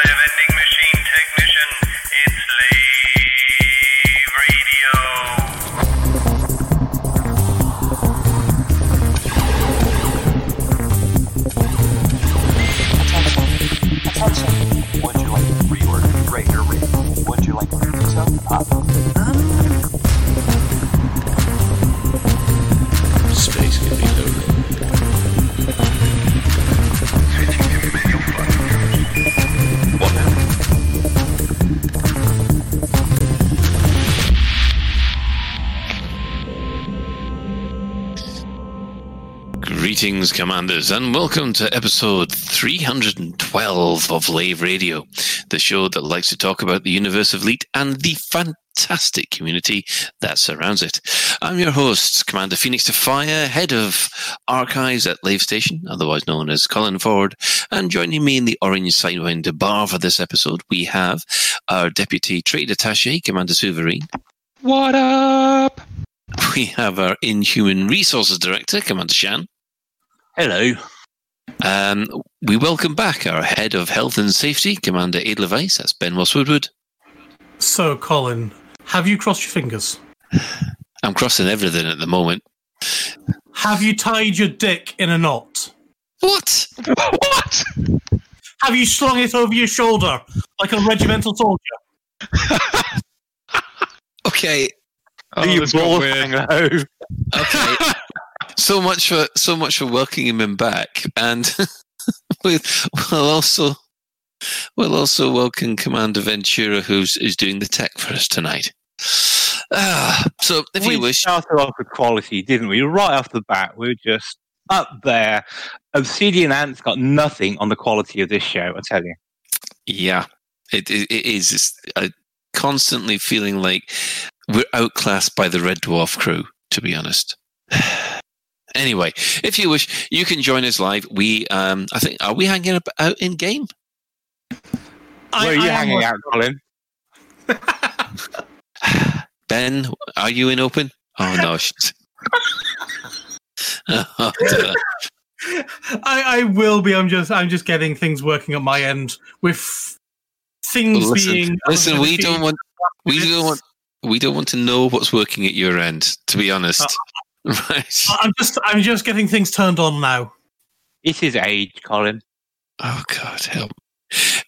vending machine technician. It's Radio. Attention. Would you like to reorder? Rate your rating. Would you like to do so? Uh, Greetings, Commanders, and welcome to episode 312 of Lave Radio, the show that likes to talk about the universe of Elite and the fantastic community that surrounds it. I'm your host, Commander Phoenix to Fire, head of archives at Lave Station, otherwise known as Colin Ford, and joining me in the Orange Sidewind bar for this episode, we have our Deputy Trade Attache, Commander Souverine. What up? We have our Inhuman Resources Director, Commander Shan. Hello. Um, we welcome back our head of health and safety, Commander Edelweiss. That's Ben Moss Woodward. So, Colin, have you crossed your fingers? I'm crossing everything at the moment. Have you tied your dick in a knot? What? What? Have you slung it over your shoulder like a regimental soldier? Okay, Are you this ball okay. So much for so much for welcoming him back, and we'll also we'll also welcome Commander Ventura, who's is doing the tech for us tonight. Ah, so if we you wish, started off with quality, didn't we? Right off the bat, we were just up there. Obsidian Ant's got nothing on the quality of this show, I tell you. Yeah, it, it, it is. It's, uh, constantly feeling like we're outclassed by the Red Dwarf crew, to be honest. anyway, if you wish, you can join us live. We, um, I think, are we hanging up out in game? I- Where are you I hanging out, Colin? Ben, are you in open? Oh no. oh. I, I will be. I'm just. I'm just getting things working at my end with things listen, being. listen, we don't want, we don't want, we don't want to know what's working at your end. To be honest, right? I'm just. I'm just getting things turned on now. It's age, Colin. Oh God, help.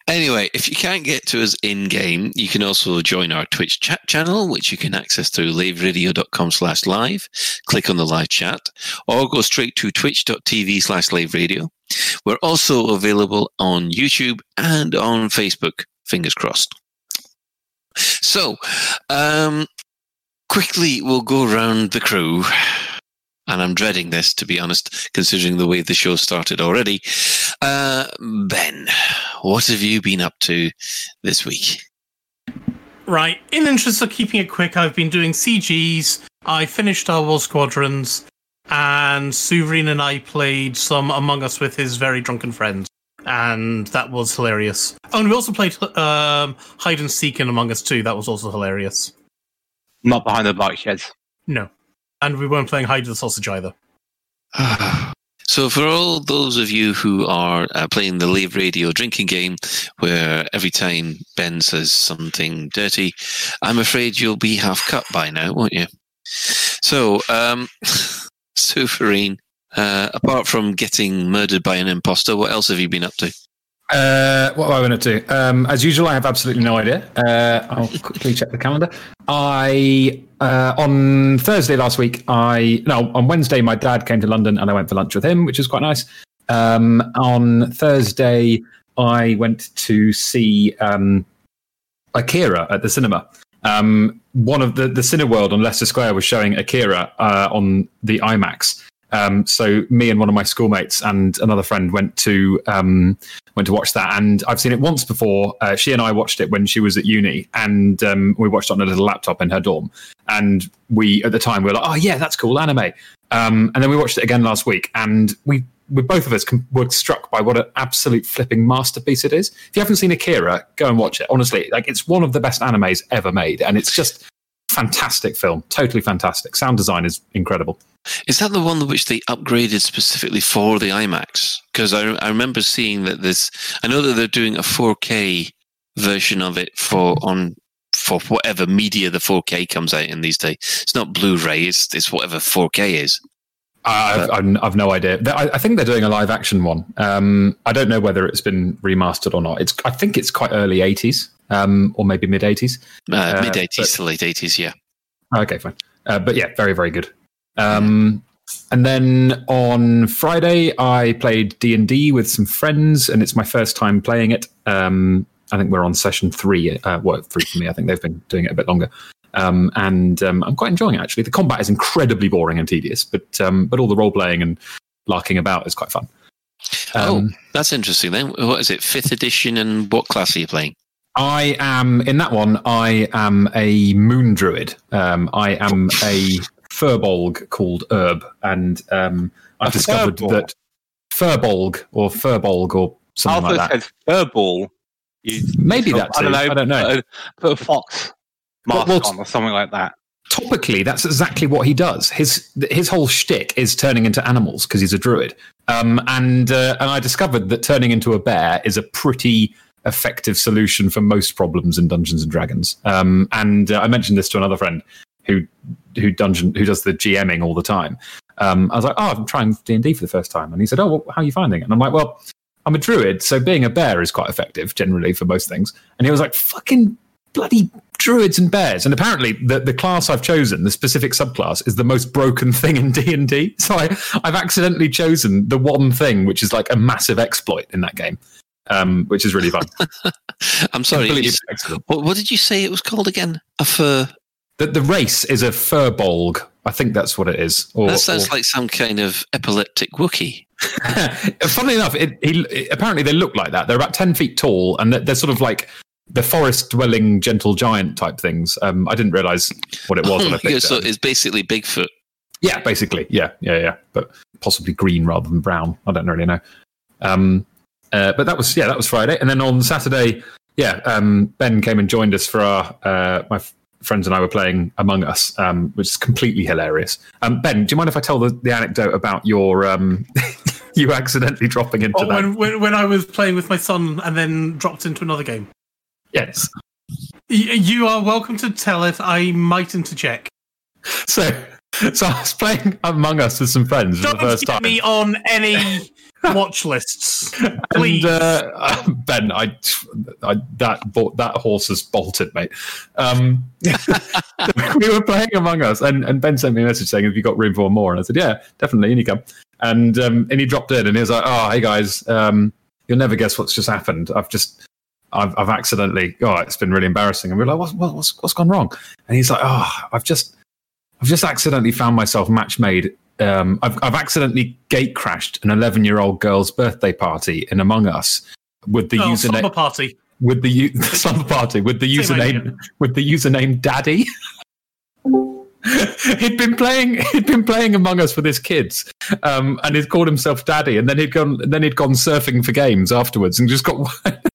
Anyway, if you can't get to us in game, you can also join our Twitch chat channel, which you can access through laveradio.com slash live. Click on the live chat or go straight to twitch.tv slash laveradio. We're also available on YouTube and on Facebook. Fingers crossed. So, um, quickly, we'll go around the crew. And I'm dreading this, to be honest, considering the way the show started already. Uh, ben, what have you been up to this week? Right. In the interest of keeping it quick, I've been doing CGs. I finished Star Wars Squadrons, and Suverine and I played some Among Us with his very drunken friends, and that was hilarious. Oh, and we also played um, Hide and Seek in Among Us too. That was also hilarious. Not behind the bike sheds. No, and we weren't playing Hide the Sausage either. So, for all those of you who are uh, playing the Lave Radio drinking game, where every time Ben says something dirty, I'm afraid you'll be half cut by now, won't you? So, um, Suverine, uh, apart from getting murdered by an imposter, what else have you been up to? Uh, what have I up to? Um, as usual, I have absolutely no idea. Uh, I'll quickly check the calendar. I uh, on Thursday last week, I no on Wednesday, my dad came to London and I went for lunch with him, which was quite nice. Um, on Thursday, I went to see um, Akira at the cinema. Um, one of the the Cineworld on Leicester Square was showing Akira uh, on the IMAX. Um, so me and one of my schoolmates and another friend went to um, went to watch that, and I've seen it once before. Uh, she and I watched it when she was at uni, and um, we watched it on a little laptop in her dorm. And we at the time we were like, "Oh yeah, that's cool, anime." Um, and then we watched it again last week, and we we both of us were struck by what an absolute flipping masterpiece it is. If you haven't seen Akira, go and watch it. Honestly, like it's one of the best animes ever made, and it's just fantastic film, totally fantastic. Sound design is incredible. Is that the one which they upgraded specifically for the IMAX? Because I, I remember seeing that this. I know that they're doing a 4K version of it for on for whatever media the 4K comes out in these days. It's not Blu-ray. It's it's whatever 4K is. I've, I've, I've no idea. I, I think they're doing a live action one. Um, I don't know whether it's been remastered or not. It's I think it's quite early 80s um, or maybe mid 80s. Uh, Mid 80s to late 80s. Yeah. Okay, fine. Uh, but yeah, very very good. Um, and then on Friday, I played D and D with some friends, and it's my first time playing it. Um, I think we're on session three. Uh, well, three for me. I think they've been doing it a bit longer. Um, and um, I'm quite enjoying it actually. The combat is incredibly boring and tedious, but um, but all the role playing and larking about is quite fun. oh, Um, that's interesting. Then what is it? Fifth edition, and what class are you playing? I am in that one. I am a moon druid. Um, I am a furbolg called Herb, and um, I've A discovered furbolg? that furbolg or furbolg or something Arthur like that. said furball. You, Maybe you- that I don't know. I don't know. Put a, put a fox mask Well, well, on or something like that. Topically, that's exactly what he does. His his whole shtick is turning into animals because he's a druid. Um, and uh, and I discovered that turning into a bear is a pretty effective solution for most problems in Dungeons and Dragons. Um, and uh, I mentioned this to another friend who who dungeon who does the GMing all the time. Um, I was like, oh, I'm trying D and D for the first time, and he said, oh, well, how are you finding it? And I'm like, well, I'm a druid, so being a bear is quite effective generally for most things. And he was like, fucking bloody druids and bears. And apparently, the, the class I've chosen, the specific subclass, is the most broken thing in D and D. So I, I've accidentally chosen the one thing which is like a massive exploit in that game, um, which is really fun. I'm sorry. Completely you- excellent. what, what did you say it was called again? A fur. The, the race is a furbolg. I think that's what it is. Or, That sounds or- like some kind of epileptic Wookiee. Funnily enough, it, he, apparently they look like that. They're about ten feet tall, and they're, they're sort of like the forest-dwelling gentle giant type things. Um, I didn't realize what it was. Oh when it. so it's basically Bigfoot. Yeah, basically. Yeah, yeah, yeah. But possibly green rather than brown. I don't really know. Um, uh, but that was yeah, that was Friday, and then on Saturday, yeah, um, Ben came and joined us for our uh, my f- friends and I were playing Among Us, um, which is completely hilarious. Um, ben, do you mind if I tell the, the anecdote about your um, you accidentally dropping into Oh, that? when, when, I was playing with my son and then dropped into another game. Yes. Y- you are welcome to tell it. I might interject. So, so I was playing Among Us with some friends for Don't the first time. me on any watch lists, please. And, uh, Ben, I, I that that horse has bolted, mate. Um, we were playing Among Us, and, and Ben sent me a message saying, "Have you got room for more?" And I said, "Yeah, definitely. In you come." And um, and he dropped in, and he was like, "Oh, hey guys, um, you'll never guess what's just happened. I've just." I've, I've accidentally. Oh, it's been really embarrassing. And we're like, what's, what's what's gone wrong? And he's like, oh, I've just, I've just accidentally found myself match made. Um, I've I've accidentally gate crashed an 11 year old girl's birthday party in Among Us with the oh, username party. with the u- slumber party with the Same username idea. with the username Daddy. he'd been playing he'd been playing Among Us with his kids, um, and he'd called himself Daddy, and then he'd gone then he'd gone surfing for games afterwards, and just got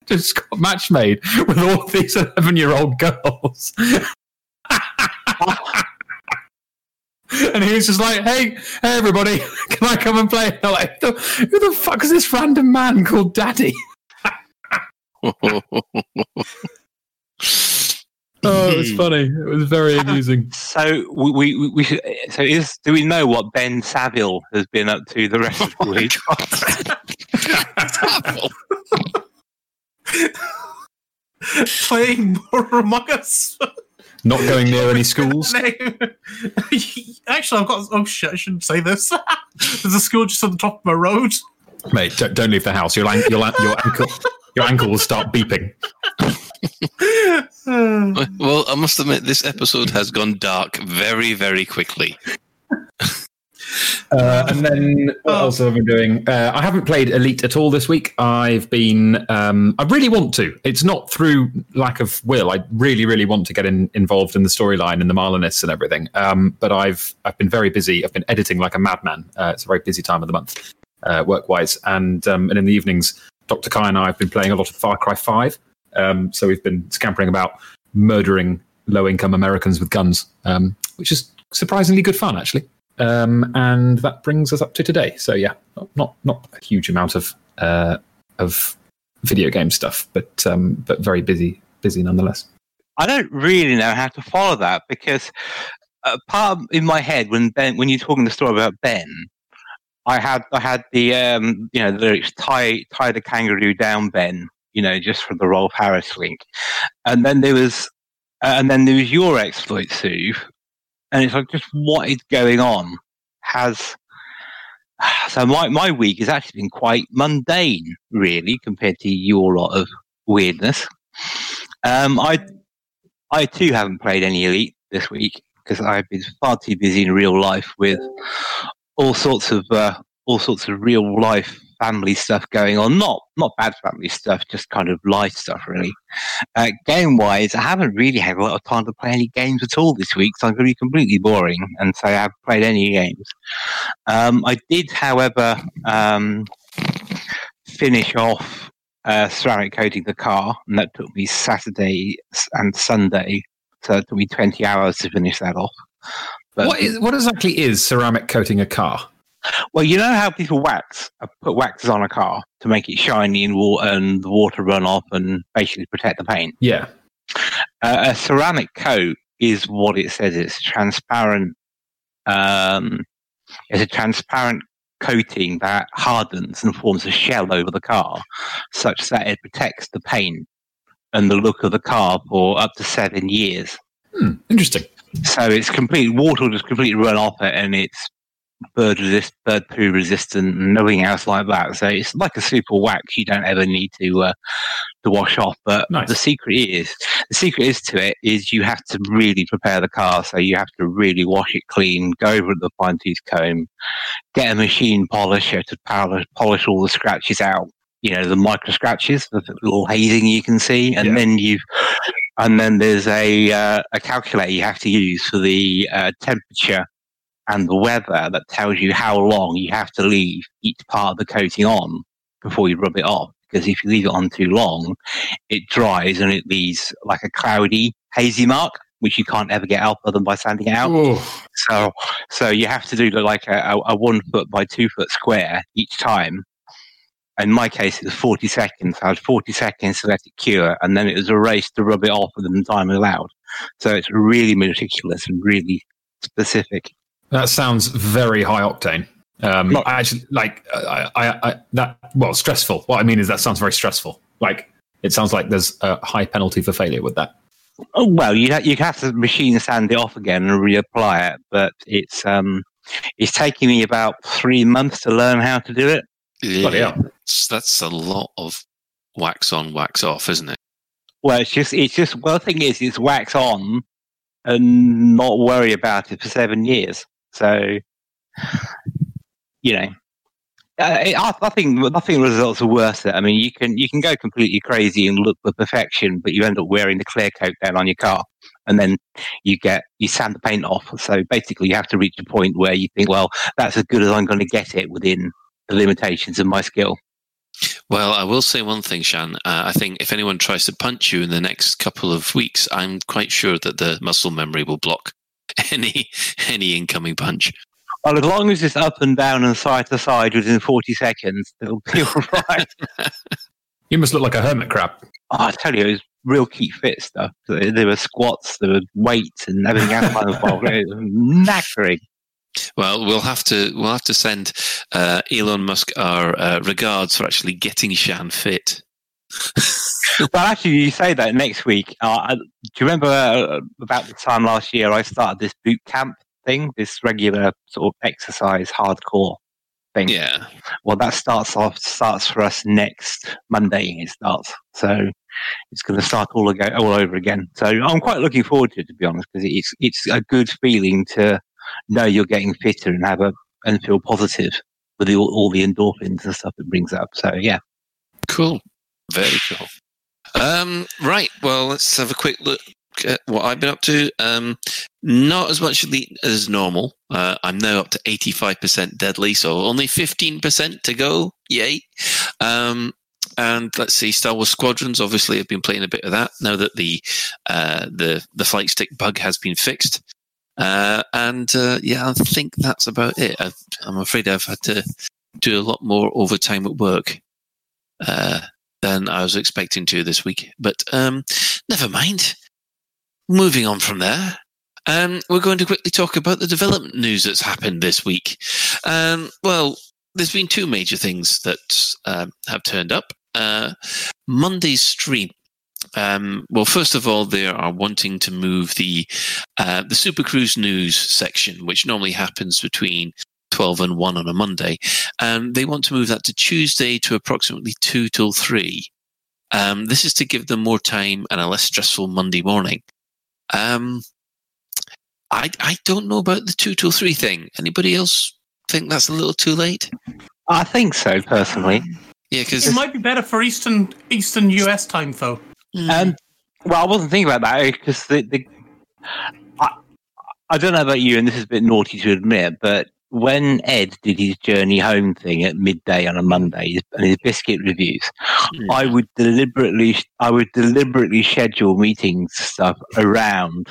just got match made with all these eleven year old girls. And he was just like, "Hey, hey, everybody, can I come and play?" They're like, "Who the, who the fuck is this random man called Daddy?" Oh, it was funny. It was very amusing. So we, we, we so is do we know what Ben Saville has been up to the rest of the oh week? Playing more Among Us. Not going near any schools. Actually, I've got. Oh shit! I shouldn't say this. There's a school just on the top of my road. Mate, don't, don't leave the house. Your, an- your, an- your ankle, your ankle will start beeping. well, I must admit, this episode has gone dark very, very quickly. Uh, and then what Oh. else have I been doing? Uh, I haven't played Elite at all this week. I've been. Um, I really want to. It's not through lack of will. I really, really want to get in, involved in the storyline and the Marlinists and everything. Um, but I've I've been very busy. I've been editing like a madman. Uh, it's a very busy time of the month, uh, work wise. And um, and in the evenings, Dr. Kai and I have been playing a lot of Far Cry Five. Um, so we've been scampering about, murdering low income Americans with guns, um, which is surprisingly good fun actually. Um, and that brings us up to today. So yeah, not not, a huge amount of uh, of video game stuff, but um, but very busy busy nonetheless. I don't really know how to follow that because uh, part in my head when Ben, when you're talking the story about Ben, I had I had the um, you know the lyrics tie tie the kangaroo down Ben, you know, just for the Rolf Harris link, and then there was uh, and then there was your exploit, Sue, and it's like just what is going on has. So my, my week has actually been quite mundane, really, compared to your lot of weirdness. Um, I I too haven't played any Elite this week because I've been far too busy in real life with all sorts of uh, all sorts of real life family stuff going on. Not not bad family stuff, just kind of life stuff, really. Uh, game wise, I haven't really had a lot of time to play any games at all this week, so I'm going to be completely boring and say I haven't played any games. Um, I did, however, um, finish off uh, ceramic coating the car, and that took me Saturday and Sunday. So it took me 20 hours to finish that off. But, What is what exactly is ceramic coating a car? Well, you know how people wax, uh, put waxes on a car to make it shiny and, wa- and the water run off and basically protect the paint. Yeah. Uh, a ceramic coat is what it says. It's transparent. Um, it's a transparent coating that hardens and forms a shell over the car, such that it protects the paint and the look of the car for up to seven years. Hmm, interesting. So it's complete water will just completely run off it, and it's bird resist, bird poo resistant, and nothing else like that. So it's like a super wax. You don't ever need to uh, to wash off. But Nice. the secret is the secret is to it is you have to really prepare the car. So you have to really wash it clean, go over a fine tooth comb, get a machine polisher to polish, polish all the scratches out. You know the micro scratches, the little hazing you can see, and Yeah. then you've and then there's a uh, a calculator you have to use for the uh, temperature and the weather that tells you how long you have to leave each part of the coating on before you rub it off. Because if you leave it on too long, it dries and it leaves like a cloudy, hazy mark, which you can't ever get out other than by sanding it out. Ooh. So, so you have to do like a, a, a one foot by two foot square each time. In my case, it was 40 seconds. I had 40 seconds to let it cure, and then it was a race to rub it off within the time allowed. So it's really meticulous and really specific. That sounds very high octane. Um, Not- I actually like I, I, I that well stressful. What I mean is that sounds very stressful. Like it sounds like there's a high penalty for failure with that. Oh well, you ha- you have to machine sand it off again and reapply it, but it's um it's taking me about three months to learn how to do it. Bloody hell. That's, that's a lot of wax on, wax off, isn't it? Well, it's just it's just well, the thing is, it's wax on and not worry about it for seven years. So you know, it, I, I think nothing results are worse. I mean, you can you can go completely crazy and look for perfection, but you end up wearing the clear coat down on your car, and then you get you sand the paint off. So basically, you have to reach a point where you think, well, that's as good as I'm going to get it within the limitations of my skill. Well, I will say one thing, Shan. Uh, I think if anyone tries to punch you in the next couple of weeks, I'm quite sure that the muscle memory will block any any incoming punch. Well, as long as it's up and down and side to side within 40 seconds, it'll be all right. You must look like a hermit crab. Oh, I tell you, it was real keep fit stuff. There there were squats, there were weights, and everything else involved. It was knackering. Well, we'll have to we'll have to send uh, Elon Musk our uh, regards for actually getting Shan fit. Well, actually, you say that next week. Uh, do you remember uh, about the time last year I started this boot camp thing, this regular sort of exercise hardcore thing? Yeah, Well, that starts off starts for us next Monday. It starts, so it's going to start all again, all over again. So I'm quite looking forward to it, to be honest, because it's it's a good feeling to know you're getting fitter and have a and feel positive with the, all, all the endorphins and stuff it brings up. So yeah, cool, very cool. Um, right, well, let's have a quick look at what I've been up to. Um, not as much as normal. Uh, I'm now up to 85% deadly, so only 15% to go. Yay! Um, and let's see, Star Wars Squadrons. Obviously, I've been playing a bit of that now that the uh, the the flight stick bug has been fixed. Uh, and uh, yeah, I think that's about it. I've, I'm afraid I've had to do a lot more overtime at work uh, than I was expecting to this week. But um, never mind. Moving on from there, um, we're going to quickly talk about the development news that's happened this week. Um, well, there's been two major things that um, have turned up. Uh, Monday's stream. Um, well, first of all, they are wanting to move the uh, the Super Cruise news section, which normally happens between 12 and 1 on a Monday. Um, they want to move that to Tuesday to approximately 2 till 3. Um, this is to give them more time and a less stressful Monday morning. Um, I, I don't know about the 2 till 3 thing. Anybody else think that's a little too late? I think so, personally. Yeah, because It might be better for Eastern Eastern US time though. Um, well, I wasn't thinking about that because the, the I, I don't know about you, and this is a bit naughty to admit, but when Ed did his journey home thing at midday on a Monday and his biscuit reviews, I would deliberately I would deliberately schedule meetings stuff around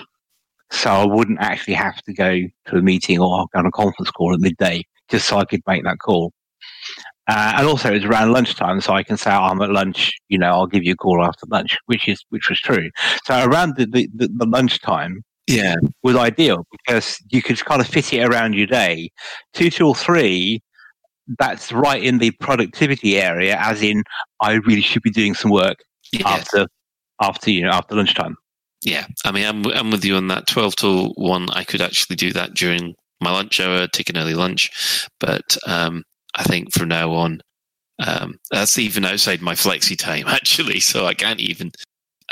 so I wouldn't actually have to go to a meeting or go on a conference call at midday just so I could make that call. Uh, and also, it's around lunchtime, so I can say, oh, "I'm at lunch." You know, I'll give you a call after lunch, which is which was true. So around the the, the, the lunchtime yeah, was ideal because you could kind of fit it around your day. Two till three, that's right in the productivity area, as in I really should be doing some work yeah, after after you know after lunchtime. yeah. I mean, I'm I'm with you on that. Twelve to one, I could actually do that during my lunch hour, take an early lunch. But um, I think from now on, um, that's even outside my flexi time actually. So I can't even.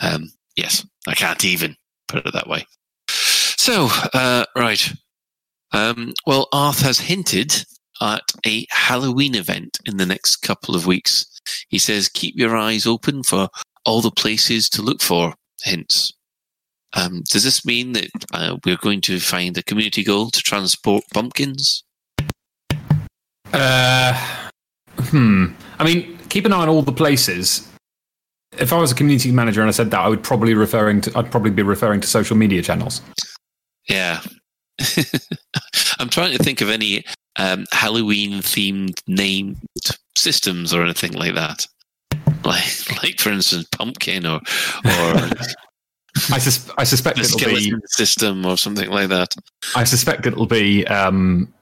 Um, yes, I can't even put it that way. So uh, right. Um, well, Arth has hinted at a Halloween event in the next couple of weeks. He says, keep your eyes open for all the places to look for hints. Um, does this mean that uh, we're going to find a community goal to transport pumpkins? Uh, hmm. I mean, keep an eye on all the places. If I was a community manager and I said that, I would probably referring to. I'd probably be referring to social media channels. Yeah. I'm trying to think of any um, Halloween themed named systems or anything like that. Like, like for instance, pumpkin or or I, sus- I suspect it'll be. system or something like that. I suspect it'll be um,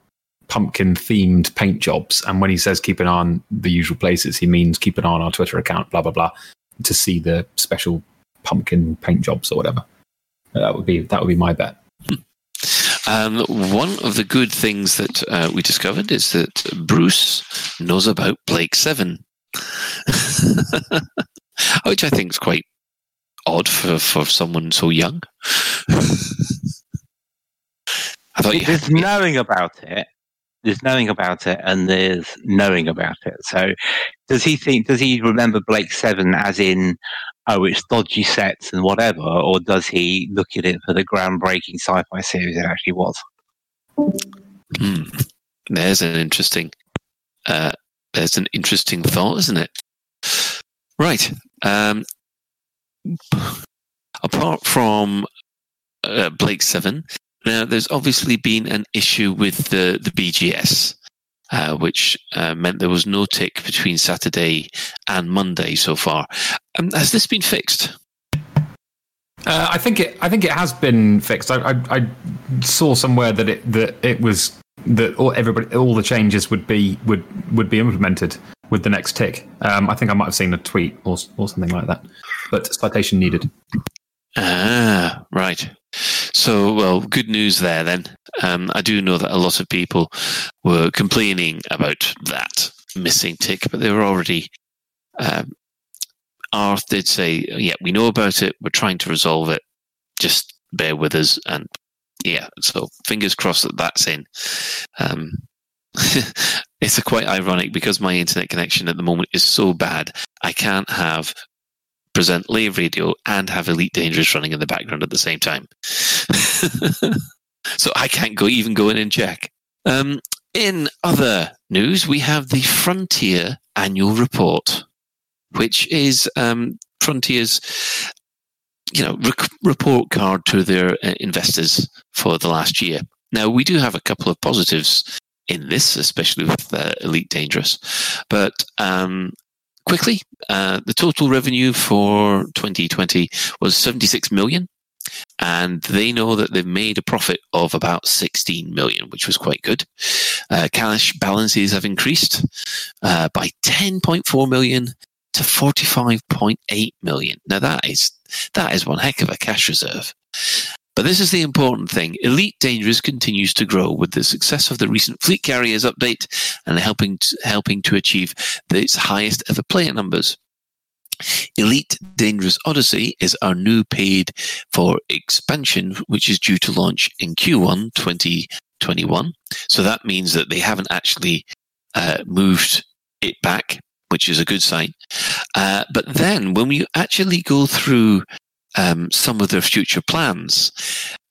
pumpkin themed paint jobs. And when he says keep an eye on the usual places, he means keep an eye on our Twitter account, blah blah blah, to see the special pumpkin paint jobs or whatever. That would be that would be my bet. Um, one of the good things that uh, we discovered is that Bruce knows about Blake Seven, which I think is quite odd for, for someone so young. I thought you had knowing about it. There's knowing about it, and there's knowing about it. So, does he think? Does he remember Blake Seven as in, oh, it's dodgy sets and whatever, or does he look at it for the groundbreaking sci-fi series it actually was? Hmm. There's an interesting, uh, there's an interesting thought, isn't it? Right. Um, apart from uh, Blake Seven, now there's obviously been an issue with the the BGS, uh, which uh, meant there was no tick between Saturday and Monday so far. Um, has this been fixed? Uh, I think it. I think it has been fixed. I, I, I saw somewhere that it that it was that all everybody all the changes would be would would be implemented with the next tick. Um, I think I might have seen a tweet or or something like that. But citation needed. Ah, right. So, well, good news there then. Um, I do know that a lot of people were complaining about that missing tick, but they were already. Um, Arth did say, yeah, we know about it. We're trying to resolve it. Just bear with us. And yeah, so fingers crossed that that's in. Um, it's quite ironic because my internet connection at the moment is so bad. I can't have present Lave Radio and have Elite Dangerous running in the background at the same time. so I can't go even go in and check. Um, in other news, we have the Frontier annual report. which is um, Frontier's you know rec- report card to their uh, investors for the last year. Now we do have a couple of positives in this, especially with uh, Elite Dangerous, but um, quickly, uh, the total revenue for 2020 was 76 million. And they know that they've made a profit of about 16 million, which was quite good. Uh, cash balances have increased uh, by 10.4 million to 45.8 million. Now that is that is one heck of a cash reserve. But this is the important thing. Elite Dangerous continues to grow with the success of the recent Fleet Carriers update and helping to, helping to achieve its highest ever player numbers. Elite Dangerous Odyssey is our new paid for expansion, which is due to launch in Q1 2021. So that means that they haven't actually uh, moved it back, which is a good sign. Uh, but then when we actually go through um, some of their future plans,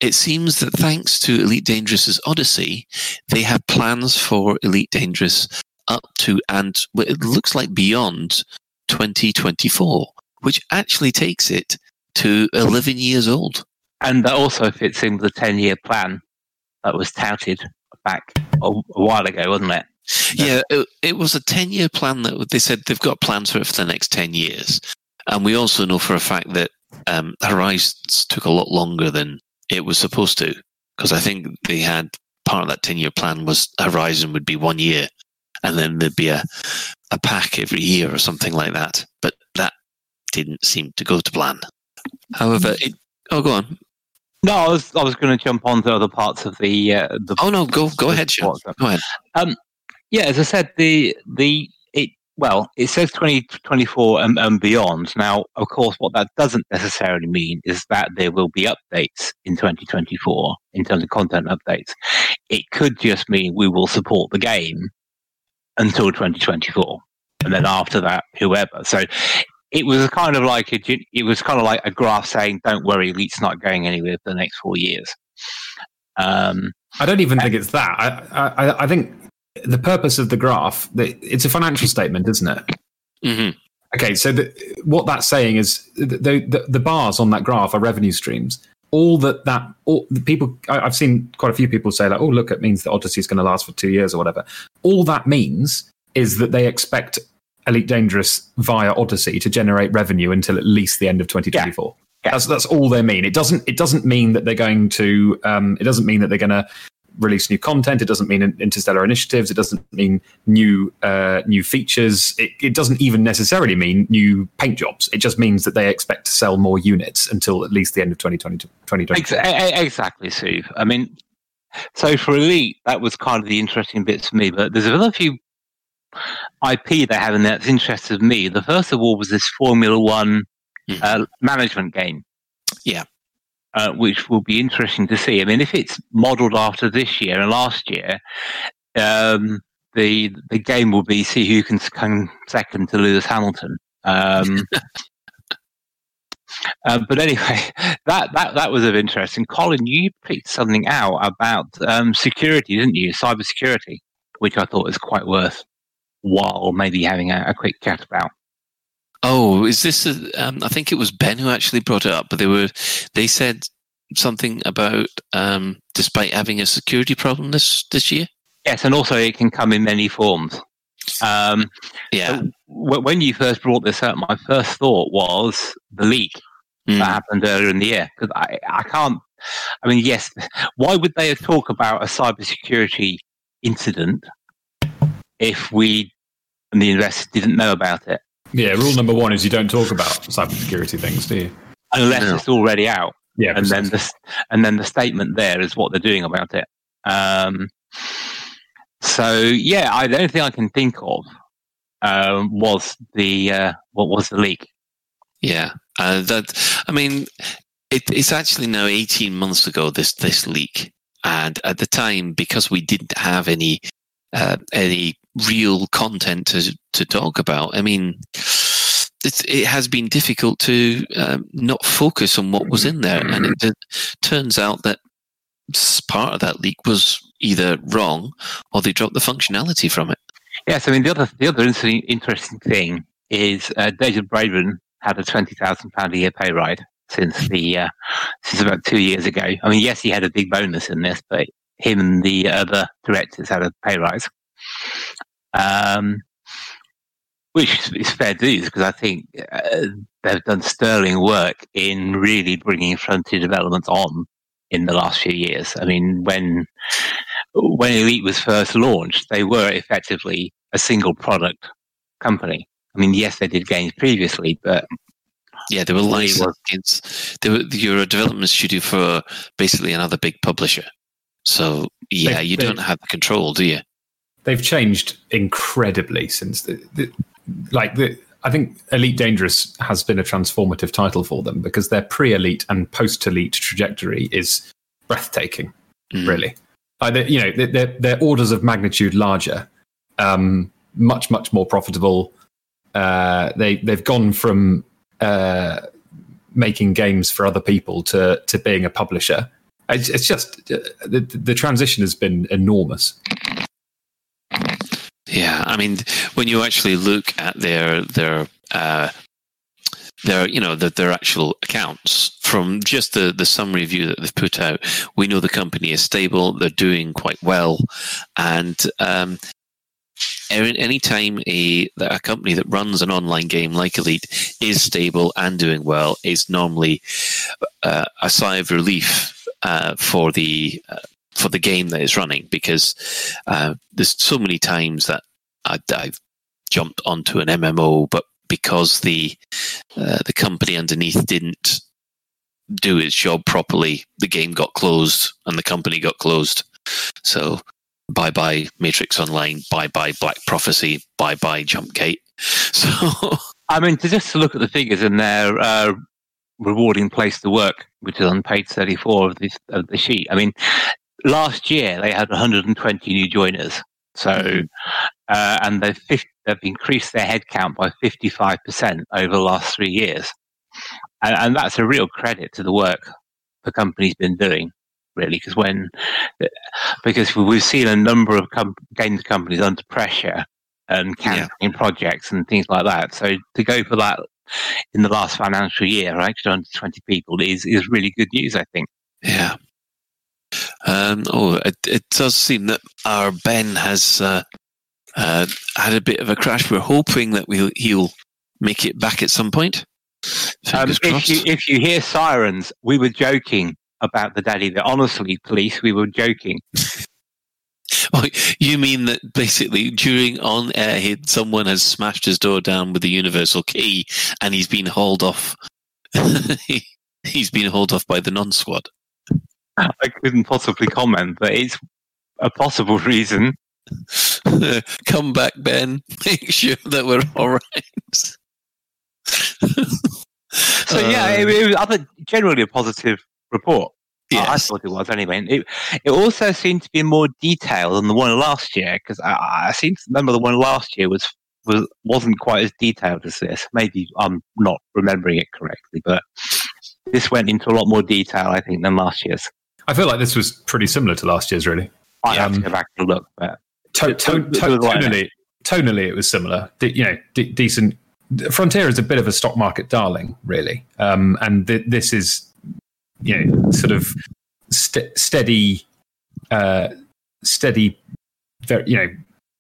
it seems that thanks to Elite Dangerous's Odyssey, they have plans for Elite Dangerous up to and it looks like beyond 2024, which actually takes it to 11 years old. And that also fits in with the 10 year plan that was touted back a, a while ago, wasn't it? Yeah, it, it was a 10 year plan that they said they've got plans for it for the next 10 years. And we also know for a fact that um, Horizons took a lot longer than it was supposed to, because I think they had part of that 10 year plan was Horizon would be one year and then there'd be a, a pack every year or something like that. But that didn't seem to go to plan. However, it, oh, go on. No, I was I was going to jump on to other parts of the uh, the. Oh no, go go ahead, Sean. Go ahead. Um, yeah, as I said, the the well, it says twenty twenty four and, and beyond. Now, of course, what that doesn't necessarily mean is that there will be updates in twenty twenty four in terms of content updates. It could just mean we will support the game until twenty twenty four, and then after that, whoever. So. It was kind of like a, it was kind of like a graph saying, "Don't worry, Elite's not going anywhere for the next four years." Um, I don't even think it's that. I, I, I think the purpose of the graph, it's a financial statement, isn't it? hmm Okay, so the, what that's saying is the, the the bars on that graph are revenue streams. All that that all the people I, I've seen quite a few people say like, oh look, it means that Odyssey is going to last for two years or whatever. All that means is that they expect Elite Dangerous via Odyssey to generate revenue until at least the end of 2024. Yeah. That's that's all they mean. It doesn't it doesn't mean that they're going to um, it doesn't mean that they're going to release new content. It doesn't mean interstellar initiatives. It doesn't mean new uh, new features. It, it doesn't even necessarily mean new paint jobs. It just means that they expect to sell more units until at least the end of 2020, 2020. Ex- e- e- exactly, Steve. I mean, so for Elite, that was kind of the interesting bits for me. But there's another few IP they have in there that's interested me. The first of all was this Formula One Mhm. uh, management game. Yeah. Uh, which will be interesting to see. I mean, if it's modelled after this year and last year, um, the the game will be see who can come second to Lewis Hamilton. Um, uh, but anyway, that, that that was of interest. And Colin, you picked something out about um, security, didn't you? Cyber security, which I thought was quite worth while maybe having a, a quick chat about. Oh, is this? A, um, I think it was Ben who actually brought it up, but they were they said something about um, despite having a security problem this this year. Yes, and also it can come in many forms. Um, Yeah. w- when you first brought this up, my first thought was the leak Mm. that happened earlier in the year. Because I, I can't. I mean, yes. Why would they talk about a cybersecurity incident if we and the investors didn't know about it, Yeah, rule number one is you don't talk about cybersecurity things, do you? unless No. it's already out? Yeah, and then the and then the statement there is what they're doing about it. Um, so yeah, I, the only thing I can think of um, was the uh, what was the leak. Yeah, uh, that. I mean, it, it's actually now eighteen months ago. This this leak, and at the time, because we didn't have any uh, any real content to to talk about, I mean, it's, it has been difficult to um, not focus on what was in there, and it, it turns out that part of that leak was either wrong or they dropped the functionality from it. Yes, I mean the other the other interesting, interesting thing is uh, David Braben had a twenty thousand pound a year pay ride since the uh, since about two years ago. I mean, yes, he had a big bonus in this, but him and the other directors had a pay rise, um, which is fair dues because I think uh, they've done sterling work in really bringing Frontier Development on in the last few years. I mean, when when Elite was first launched, they were effectively a single product company. I mean, yes, they did games previously, but Yeah, they were licensed. They were, you're a development studio for basically another big publisher. So yeah, They- you don't have the control, do you? they've changed incredibly since the, the like the I think Elite Dangerous has been a transformative title for them because their pre-elite and post-elite trajectory is breathtaking. Mm. Really, uh, you know, they're, they're, they're orders of magnitude larger, um, much much more profitable. Uh, they they've gone from uh, making games for other people to to being a publisher. It's, it's just uh, the the transition has been enormous. Yeah, I mean, when you actually look at their their uh, their you know their, their actual accounts from just the the summary view that they've put out, we know the company is stable. They're doing quite well, and um, any time a a company that runs an online game like Elite is stable and doing well is normally uh, a sigh of relief uh, for the uh, for the game that is running because uh, there's so many times that I, I've jumped onto an MMO, but because the uh, the company underneath didn't do its job properly, the game got closed and the company got closed. So bye bye Matrix Online, bye bye Black Prophecy, bye bye Jumpgate. So I mean, to just to look at the figures in their uh, rewarding place to work, which is on page 34 of, this, of the sheet. I mean, last year they had 120 new joiners. So, uh, and they've, 50, they've increased their headcount by 55% over the last three years. And, and that's a real credit to the work the company's been doing, really, because when, because we've seen a number of com- games companies under pressure and Yeah. projects and things like that. So to go for that in the last financial year, actually under 20 people is, is really good news, I think. Yeah. Um, oh, it, it does seem that our Ben has uh, uh, had a bit of a crash. We're hoping that we'll, he'll make it back at some point. Um, if, you, if you hear sirens, we were joking about the daddy there. Honestly, police, we were joking. Oh, you mean that basically during on air, he, someone has smashed his door down with the universal key, and he's been hauled off. he, he's been hauled off by the non-squad. I couldn't possibly comment, but it's a possible reason. Come back, Ben. Make sure that we're all right. So yeah, it, it was other, generally a positive report. I- I thought it was anyway. It, it also seemed to be more detailed than the one last year because I, I seem to remember the one last year was, was wasn't quite as detailed as this. Maybe I'm not remembering it correctly, but this went into a lot more detail, I think, than last year's. I feel like this was pretty similar to last year's, really. I have to Um, go back and look, but To- to- to- tonally, tonally, it was similar. De- you know, de- decent. Frontier is a bit of a stock market darling, really, um, and th- this is, you know, sort of st- steady, uh, steady, very, you know,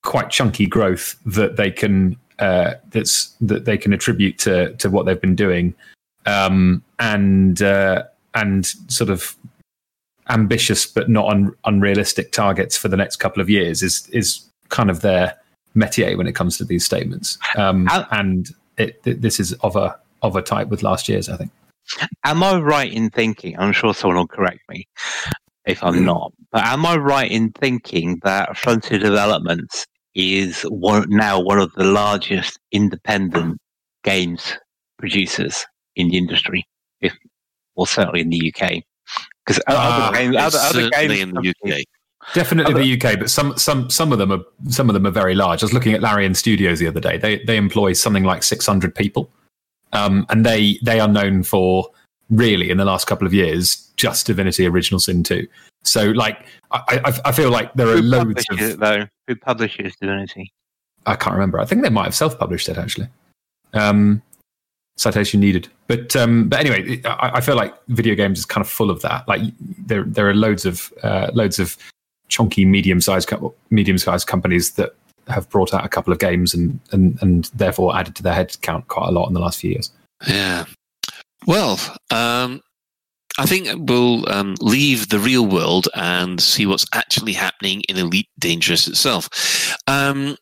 quite chunky growth that they can uh, that's that they can attribute to to what they've been doing, um, and uh, and sort of ambitious but not un- unrealistic targets for the next couple of years is is kind of their métier when it comes to these statements. Um, and it, th- this is of a of a type with last year's, I think. Am I right in thinking? I'm sure someone will correct me if I'm not, but am I right in thinking that Frontier Developments is one, now one of the largest independent games producers in the industry, if well, certainly in the UK? Because Ah, other games, other, other games in the UK. Definitely the UK, but some some some of them are some of them are very large. I was looking at Larian Studios the other day. They they employ something like six hundred people, um, and they they are known for really in the last couple of years just Divinity Original Sin two. So like I I, I feel like there are Who loads of it though? Who publishes Divinity? I can't remember. I think they might have self published it actually. Um, citation needed. But um, but anyway, I, I feel like video games is kind of full of that. Like there there are loads of uh, loads of chunky medium sized medium sized companies that have brought out a couple of games and, and and therefore added to their head count quite a lot in the last few years. Yeah. Well, um, I think we'll um, leave the real world and see what's actually happening in Elite Dangerous itself. Um,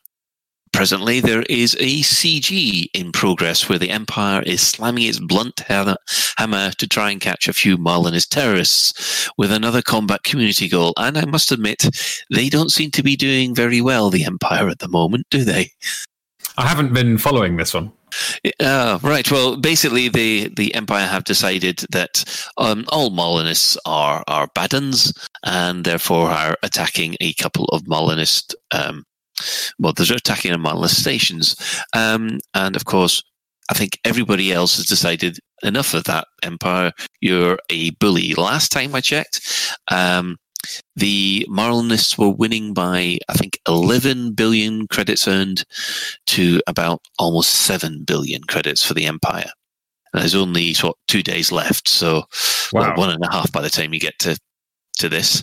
presently, there is a CG in progress where the Empire is slamming its blunt hammer, hammer to try and catch a few Marlinist terrorists with another combat community goal. And I must admit, they don't seem to be doing very well, the Empire, at the moment, do they? I haven't been following this one. Uh, right. Well, basically, the, the Empire have decided that um, all Molinists are are Badans, and therefore are attacking a couple of Molinist. Um, well, they're attacking Molinist stations, um, and of course, I think everybody else has decided enough of that. Empire, you're a bully. Last time I checked, um, the Marlinists were winning by, I think, 11 billion credits earned to about almost 7 billion credits for the Empire. And there's only what, two days left. So well, one and a half by the time you get to, to this.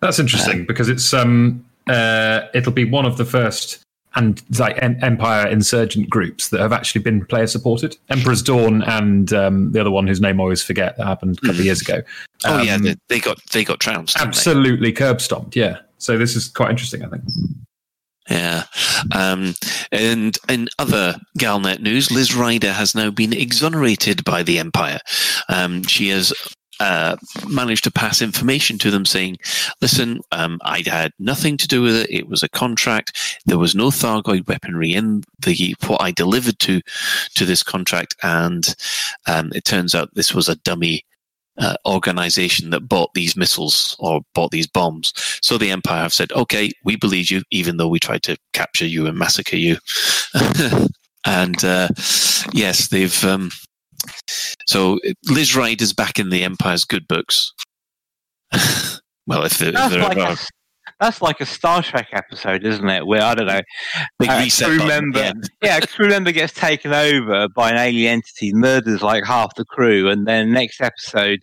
That's interesting because it's um uh it'll be one of the first and like em- Empire insurgent groups that have actually been player supported. Emperor's Dawn and um, the other one whose name I always forget that happened a couple of years ago. Oh, yeah. Um, They, they got they got trounced. absolutely curb stomped. Yeah. So this is quite interesting, I think. Yeah. Um, and in other Galnet news, Liz Ryder has now been exonerated by the Empire. Um, she has uh, managed to pass information to them saying, listen, um, I had nothing to do with it. It was a contract. There was no Thargoid weaponry in the what I delivered to to this contract. And um, it turns out this was a dummy uh, organization that bought these missiles or bought these bombs. So the Empire have said, okay, we believe you, even though we tried to capture you and massacre you. and uh, yes, they've. Um, so Liz Ryder's back in the Empire's good books. well, if there, if That's there like, are a, that's like a Star Trek episode, isn't it? Where I don't know, big uh, reset crew button at the member- yeah, a crew member gets taken over by an alien entity, murders like half the crew, and then next episode,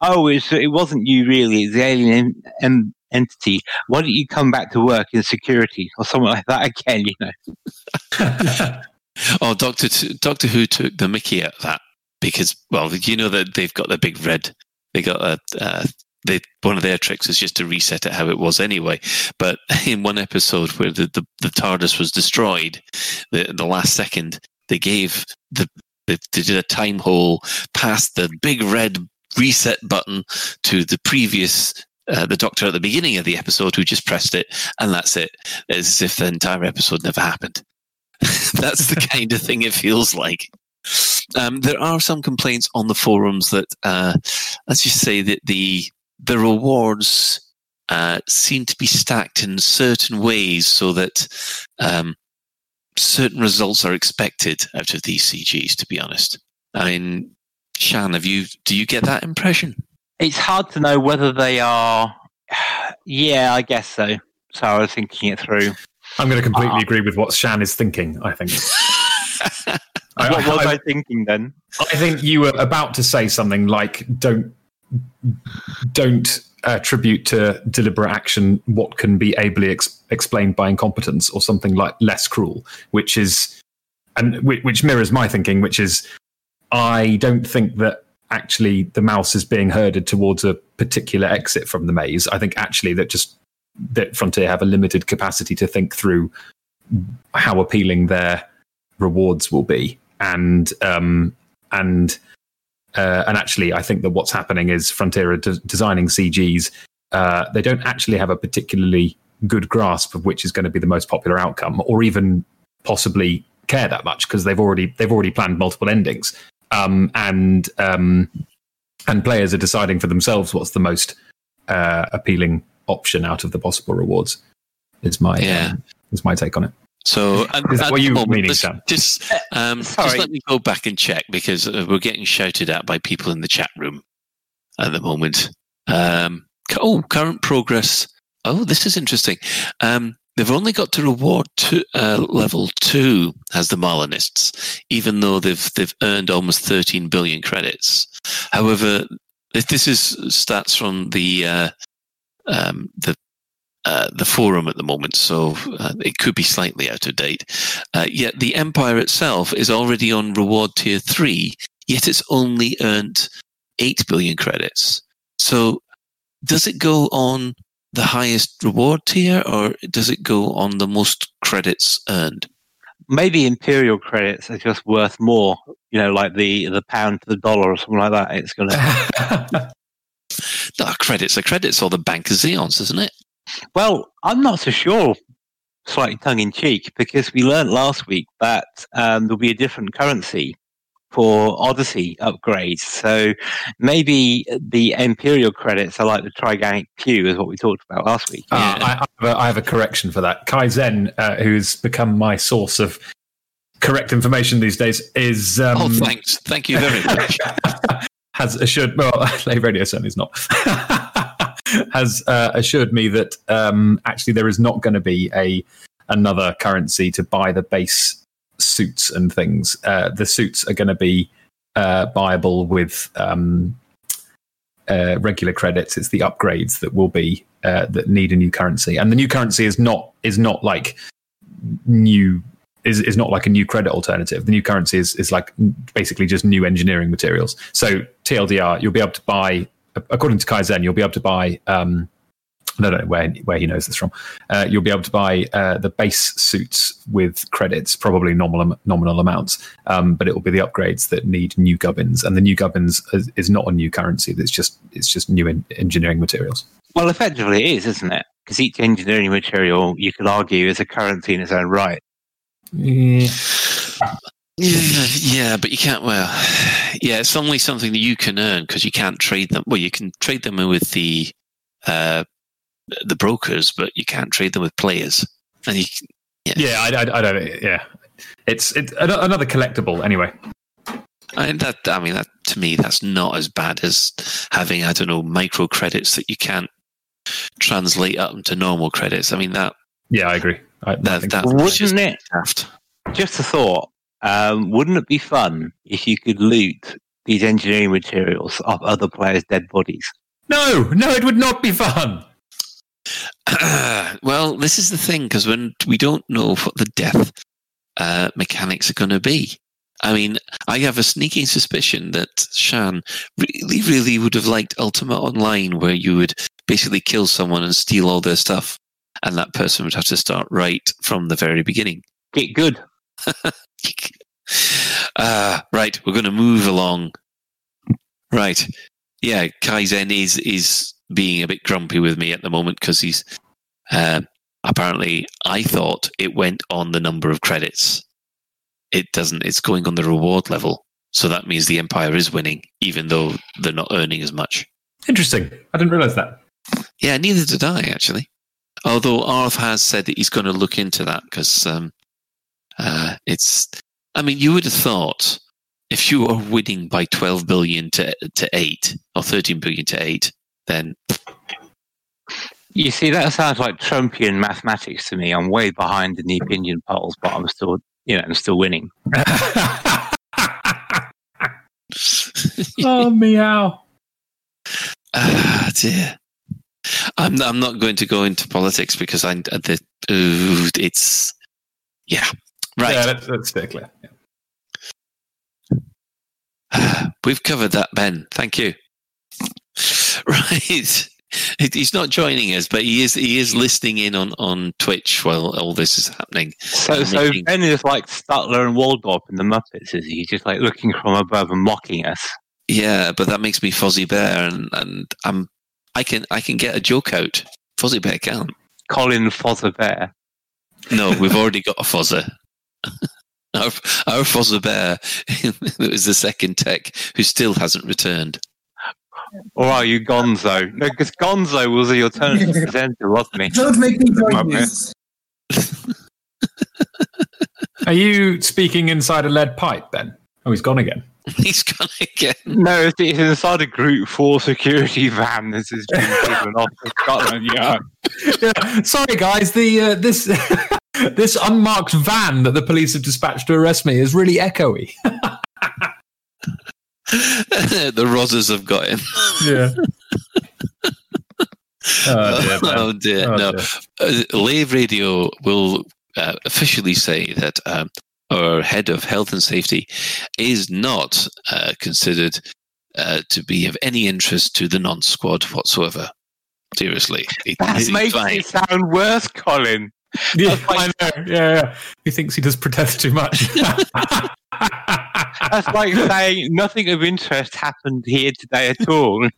oh, it's, it wasn't you really, it's the alien en- en- entity. Why don't you come back to work in security or something like that again? You know, Oh, Doctor T- Doctor Who took the Mickey at that because, well, you know that they've got the big red. They got a. Uh, they, one of their tricks is just to reset it how it was anyway. But in one episode where the, the, the TARDIS was destroyed, the the last second they gave the they, they did a time hole past the big red reset button to the previous uh, the doctor at the beginning of the episode who just pressed it, and that's it. As if the entire episode never happened. that's the kind of thing it feels like. Um, there are some complaints on the forums that, uh, let's just say that the the rewards uh, seem to be stacked in certain ways, so that um, certain results are expected out of these CGs. To be honest, I mean, Shan, have you do you get that impression? it's hard to know whether they are. Yeah, I guess so. So I was thinking it through. I'm going to completely agree with what Shan is thinking. I think. I, what was I- I thinking then? I think you were about to say something like don't don't attribute to deliberate action what can be ably ex- explained by incompetence or something like less cruel which is and which, which mirrors my thinking which is i don't think that actually the mouse is being herded towards a particular exit from the maze i think actually that just that frontier have a limited capacity to think through how appealing their rewards will be and um and uh, and actually, I think that what's happening is Frontier are de- designing CGs. Uh, they don't actually have a particularly good grasp of which is going to be the most popular outcome, or even possibly care that much because they've already they've already planned multiple endings, um, and um, and players are deciding for themselves what's the most uh, appealing option out of the possible rewards. Is my Yeah. um, is my take on it. So, Is that what the you were moment, meaning, let's Sam? Just, um, just let me go back and check because uh, we're getting shouted at by people in the chat room at the moment. Um, oh, current progress. Oh, this is interesting. Um, they've only got to reward two, uh, level two as the Marlinists, even though they've they've earned almost 13 billion credits. However, if this is stats from the uh, um, the uh, the forum at the moment, so uh, it could be slightly out of date. Uh, yet the Empire itself is already on reward tier three, yet it's only earned eight billion credits. So, does it go on the highest reward tier, or does it go on the most credits earned? Maybe imperial credits are just worth more. You know, like the the pound to the dollar or something like that. It's gonna. No, credits are credits, or the bank of Zaonce, isn't it? Well, I'm not so sure. Slightly tongue in cheek, because we learnt last week that um, there'll be a different currency for Odyssey upgrades. So maybe the Imperial credits are like the Triganic Q, is what we talked about last week. Uh, I, I, have a, I have a correction for that. Kaizen, uh, who's become my source of correct information these days, is. Um, oh, thanks. Thank you very much. has assured well Lave Radio certainly is not has uh, assured me that um, actually there is not going to be a another currency to buy the base suits and things. Uh, the suits are going to be uh, buyable with um, uh, regular credits. It's the upgrades that will be uh, that need a new currency, and the new currency is not is not like new is, is not like a new credit alternative. The new currency is, is like basically just new engineering materials. So TLDR, you'll be able to buy, according to Kaizen, you'll be able to buy. Um, I don't know where where he knows this from. Uh, you'll be able to buy uh, the base suits with credits, probably nominal nominal amounts, um, but it will be the upgrades that need new gubbins, and the new gubbins is, is not a new currency. It's just it's just new en- engineering materials. Well, effectively, it is, isn't it? Because each engineering material, you could argue, is a currency in its own right. Yeah. Yeah, yeah, but you can't. Well, yeah, it's only something that you can earn because you can't trade them. Well, you can trade them with the uh, the brokers, but you can't trade them with players. And you, can- Yeah, I, I, I don't. Yeah, it's it's another collectible anyway. I, that I mean, that to me, that's not as bad as having I don't know micro credits that you can't translate up into normal credits. I mean, that Yeah, I agree. I, I that think- that's Wouldn't it? daft. Just a thought. Um, wouldn't it be fun if you could loot these engineering materials off other players' dead bodies? no, no, it would not be fun. well, this is the thing because when we don't know what the death uh, mechanics are going to be. I mean, I have a sneaking suspicion that Shan really, really would have liked Ultima Online, where you would basically kill someone and steal all their stuff, and that person would have to start right from the very beginning. Get good. uh, right, we're going to move along. Right, yeah, Kaizen is is being a bit grumpy with me at the moment because he's uh, apparently I thought it went on the number of credits. It doesn't. It's going on the reward level, so that means the Empire is winning, even though they're not earning as much. Interesting. I didn't realize that. Yeah, neither did I actually. Although Arth has said that he's going to look into that because um, uh, it's. I mean, you would have thought if you are winning by twelve billion to to eight or thirteen billion to eight, then You see, that sounds like Trumpian mathematics to me. I'm way behind in the opinion polls, but I'm still, you know, I'm still winning. oh meow. ah dear. I'm I'm not going to go into politics because I the ooh, it's yeah right. Yeah, let's, let's stay clear. We've covered that, Ben. Thank you. Right. He's not joining us, but he is he is listening in on, on Twitch while all this is happening. So, so Ben is like Statler and Waldorf in the Muppets, is he? Just like looking from above and mocking us. Yeah, but that makes me Fozzie Bear, and, and I'm I can I can get a joke out. Fozzie Bear can't. Colin Fozzer Bear. No, we've already got a Fozzer. our our Fozzer Bear that was the second tech who still hasn't returned. Or are you Gonzo? No, because Gonzo was the alternative presenter, wasn't he? Don't make me join Okay. this. Are you speaking inside a lead pipe, Ben? Oh, he's gone again. He's gone again. No, it's, it's inside a Group 4 security van. This is being given off to Scotland Yard. yeah. Sorry, guys. The uh, this this unmarked van that the police have dispatched to arrest me is really echoey. the Rozzers have got him. Yeah. Oh dear. Oh dear, Oh, no. dear. Uh, Lave Radio will uh, officially say that um, our head of health and safety is not uh, considered uh, to be of any interest to the non-squad whatsoever. Seriously, It- That he's makes fine. it sound worse, Colin. Yeah, I know. Yeah, yeah. He thinks he does protest too much. That's like saying nothing of interest happened here today at all.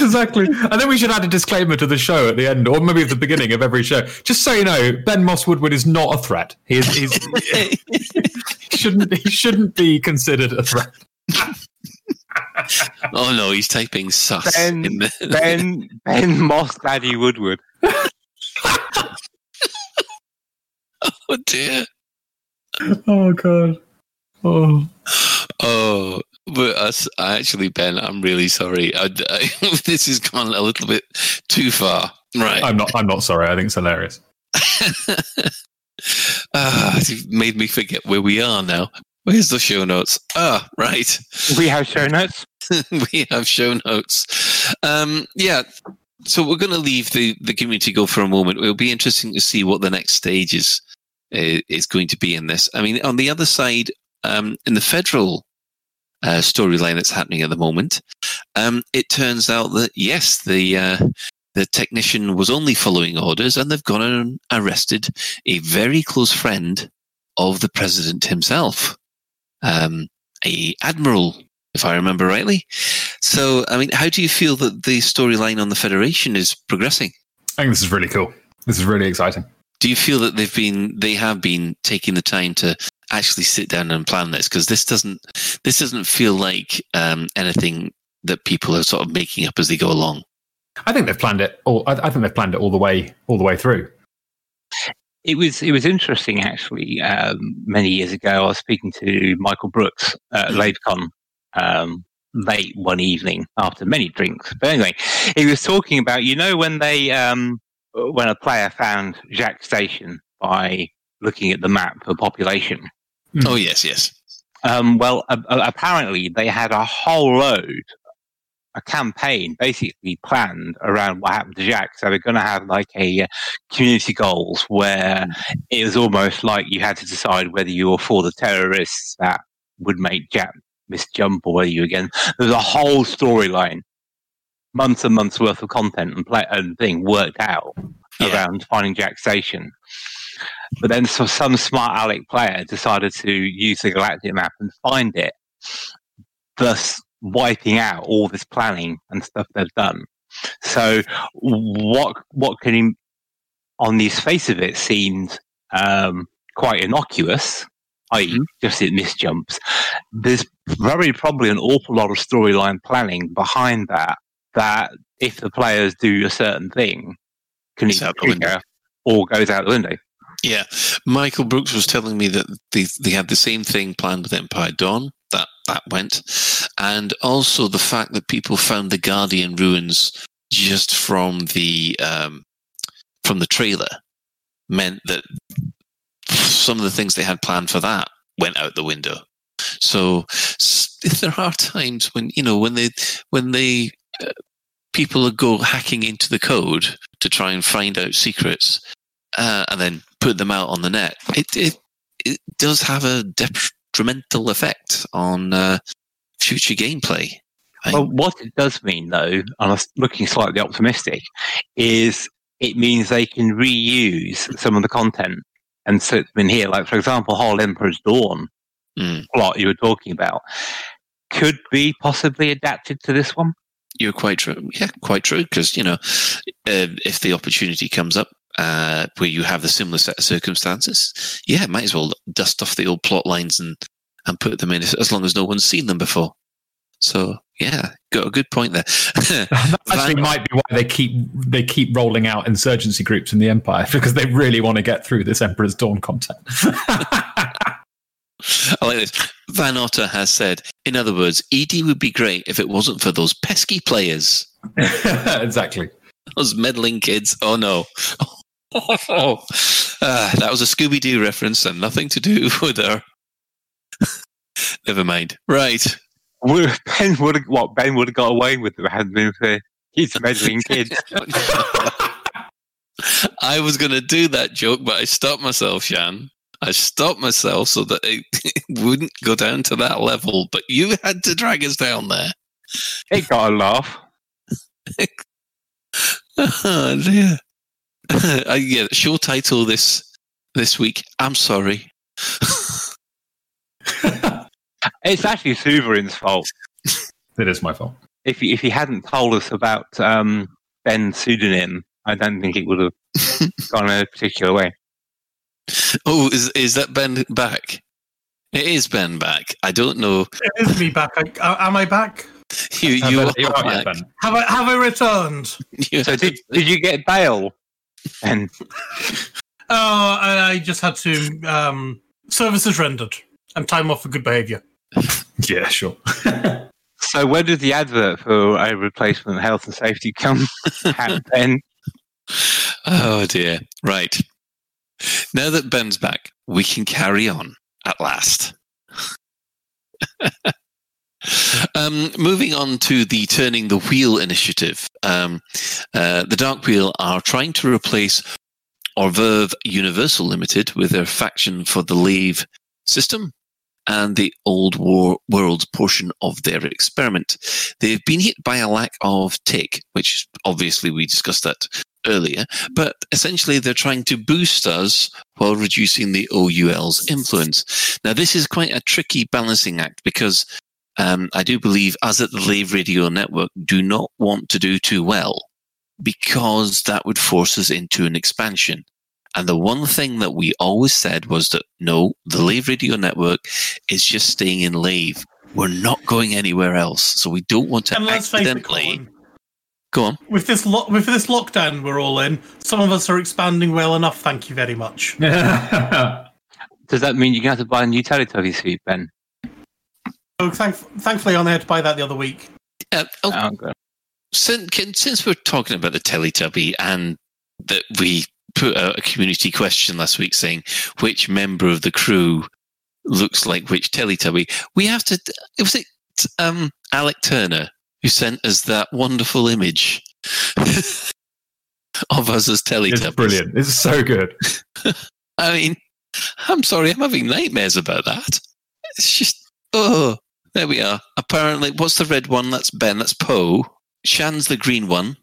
exactly. I think we should add a disclaimer to the show at the end, or maybe at the beginning of every show. Just so you know, Ben Moss Woodward is not a threat. He is. He's, he shouldn't. He shouldn't be considered a threat. Oh no, he's typing sus Ben- the. Ben Ben Moss Daddy Woodward. oh dear. Oh god. Oh. Oh, but us, actually, Ben, I'm really sorry. I, I, this has gone a little bit too far. Right. I'm not. I'm not sorry. I think it's hilarious. Ah, you've made me forget where we are now. Where's the show notes? Ah, right. We have show notes. we have show notes. Um, yeah. So we're going to leave the, the community go for a moment. It'll be interesting to see what the next stage is, uh, is going to be in this. I mean, on the other side, um, in the federal uh, storyline that's happening at the moment, um, it turns out that yes, the uh, the technician was only following orders, and they've gone and arrested a very close friend of the president himself, um, a admiral, if I remember rightly. So, I mean, how do you feel that the storyline on the Federation is progressing? I think this is really cool. This is really exciting. Do you feel that they've been they have been taking the time to actually sit down and plan this? Because this doesn't this doesn't feel like um, anything that people are sort of making up as they go along. I think they've planned it. All. I, I think they've planned it all the way. All the way through. It was it was interesting actually. Um, many years ago, I was speaking to Michael Brooks at LaveCon um, late one evening after many drinks. But anyway, he was talking about you know when they um, when a player found Jaques Station by looking at the map for population. Mm. Oh yes, yes. Um, well, a- a- apparently they had a whole load, a campaign basically planned around what happened to Jack. So they're going to have like a uh, community goals where it was almost like you had to decide whether you were for the terrorists that would make Jack misjump or whether you again. There's a whole storyline, months and months worth of content and play and thing worked out Yeah. around finding Jack Station. But then so some smart aleck player decided to use the galactic map and find it, thus wiping out all this planning and stuff they've done. So what what can on the face of it seemed um, quite innocuous, i.e., just it misjumps. There's very probably an awful lot of storyline planning behind that. That if the players do a certain thing, can either out the window. trigger or goes out the window. Yeah, Michael Brooks was telling me that they they had the same thing planned with Empire Dawn. That that went, and also the fact that people found the Guardian ruins just from the um, from the trailer meant that some of the things they had planned for that went out the window. So there are times when you know when they when they uh, people go hacking into the code to try and find out secrets uh, and then put them out on the net, it it, it does have a detrimental effect on uh, future gameplay. Well, what it does mean, though, and I'm looking slightly optimistic, is it means they can reuse some of the content and put them in here. Like, for example, whole Emperor's Dawn Mm. plot you were talking about could be possibly adapted to this one. You're quite true. Yeah, quite true. Because you know, uh, if the opportunity comes up uh, where you have the similar set of circumstances, yeah, might as well dust off the old plot lines and and put them in as long as no one's seen them before. So yeah, got a good point there. That actually Van- might be why they keep they keep rolling out insurgency groups in the Empire because they really want to get through this Emperor's Dawn content. I like this. Van Otter has said, in other words, ED would be great if it wasn't for those pesky players. exactly. Those meddling kids. Oh no. Oh, uh, that was a Scooby Doo reference and nothing to do with her. Never mind. Right. Would, Ben would have what Ben would have got away with if it hadn't been for his meddling kids. I was going to do that joke, but I stopped myself, Shan. I stopped myself so that it, it wouldn't go down to that level. But you had to drag us down there. It got a laugh. Oh dear. I, yeah, show title this this week. I'm sorry. It's actually Sovereign's fault. It is my fault. If he, if he hadn't told us about um, Ben's pseudonym, I don't think it would have gone a particular way. Oh, is is that Ben back? It is Ben back. I don't know. It is me back. I, uh, am I back? You you Ben, are you're right, back. Ben. Have I have I returned? You So did, did you get bail? Ben, Oh, I, I just had to um, services rendered and time off for good behaviour. Yeah, sure. so where did the advert for a replacement health and safety come at, Ben? Oh dear. Right. Now that Ben's back, we can carry on at last. um, moving on to the Turning the Wheel initiative. Um, uh, the Dark Wheel are trying to replace Orverve Universal Limited with their faction for the Lave system and the Old War World portion of their experiment. They've been hit by a lack of tick, which obviously we discussed that earlier, but essentially they're trying to boost us while reducing the OUL's influence. Now, this is quite a tricky balancing act because um, I do believe us at the Lave Radio Network do not want to do too well because that would force us into an expansion. And the one thing that we always said was that no, the Lave Radio Network is just staying in Lave. We're not going anywhere else. So we don't want to And let's it, accidentally. Go on. with this lo- with this lockdown we're all in, some of us are expanding well enough. Thank you very much. Does that mean you're going to have to buy a new Teletubby suit, Ben? So thank- thankfully, I only had to buy that the other week. Uh, oh, Oh, since, can, since we're talking about the Teletubby and that we put out a community question last week saying which member of the crew looks like which Teletubby, we have to. It was it um, Alec Turner who sent us that wonderful image of us as Teletubbies. it's brilliant. It's so good. I mean, I'm sorry, I'm having nightmares about that. It's just, oh, there we are. Apparently, what's the red one? That's Ben, that's Po. Shan's the green one.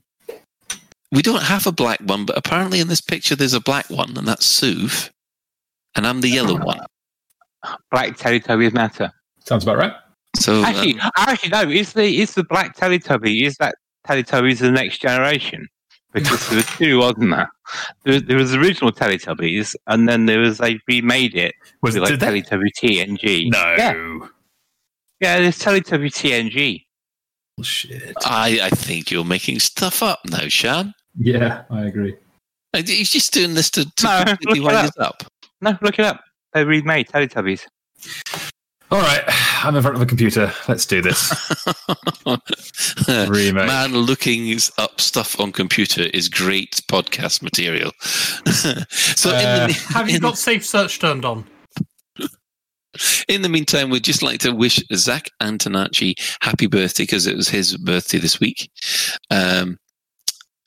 We don't have a black one, but apparently in this picture there's a black one, and that's Suv. And I'm the yellow one. Black Teletubbies matter. Sounds about right. So, um, Actually, actually, no. Is the is the black Teletubby? Is that Teletubbies of the next generation? Because there were two, wasn't there? There, there was the original Teletubbies, and then there was they remade it Was with like did they? Teletubby TNG. No. Yeah, yeah. There's Teletubby TNG. Shit. I, I think you're making stuff up now, Shan. Yeah, I agree. He's just doing this to, to No, completely look it wind us up. No, look it up. They remade Teletubbies. All right, I'm in front of a computer. Let's do this. Remake. Man looking up stuff on computer is great podcast material. so in, Uh, the, Have you in, got safe search turned on? In the meantime, we'd just like to wish Zac Antonaci happy birthday because it was his birthday this week. Um,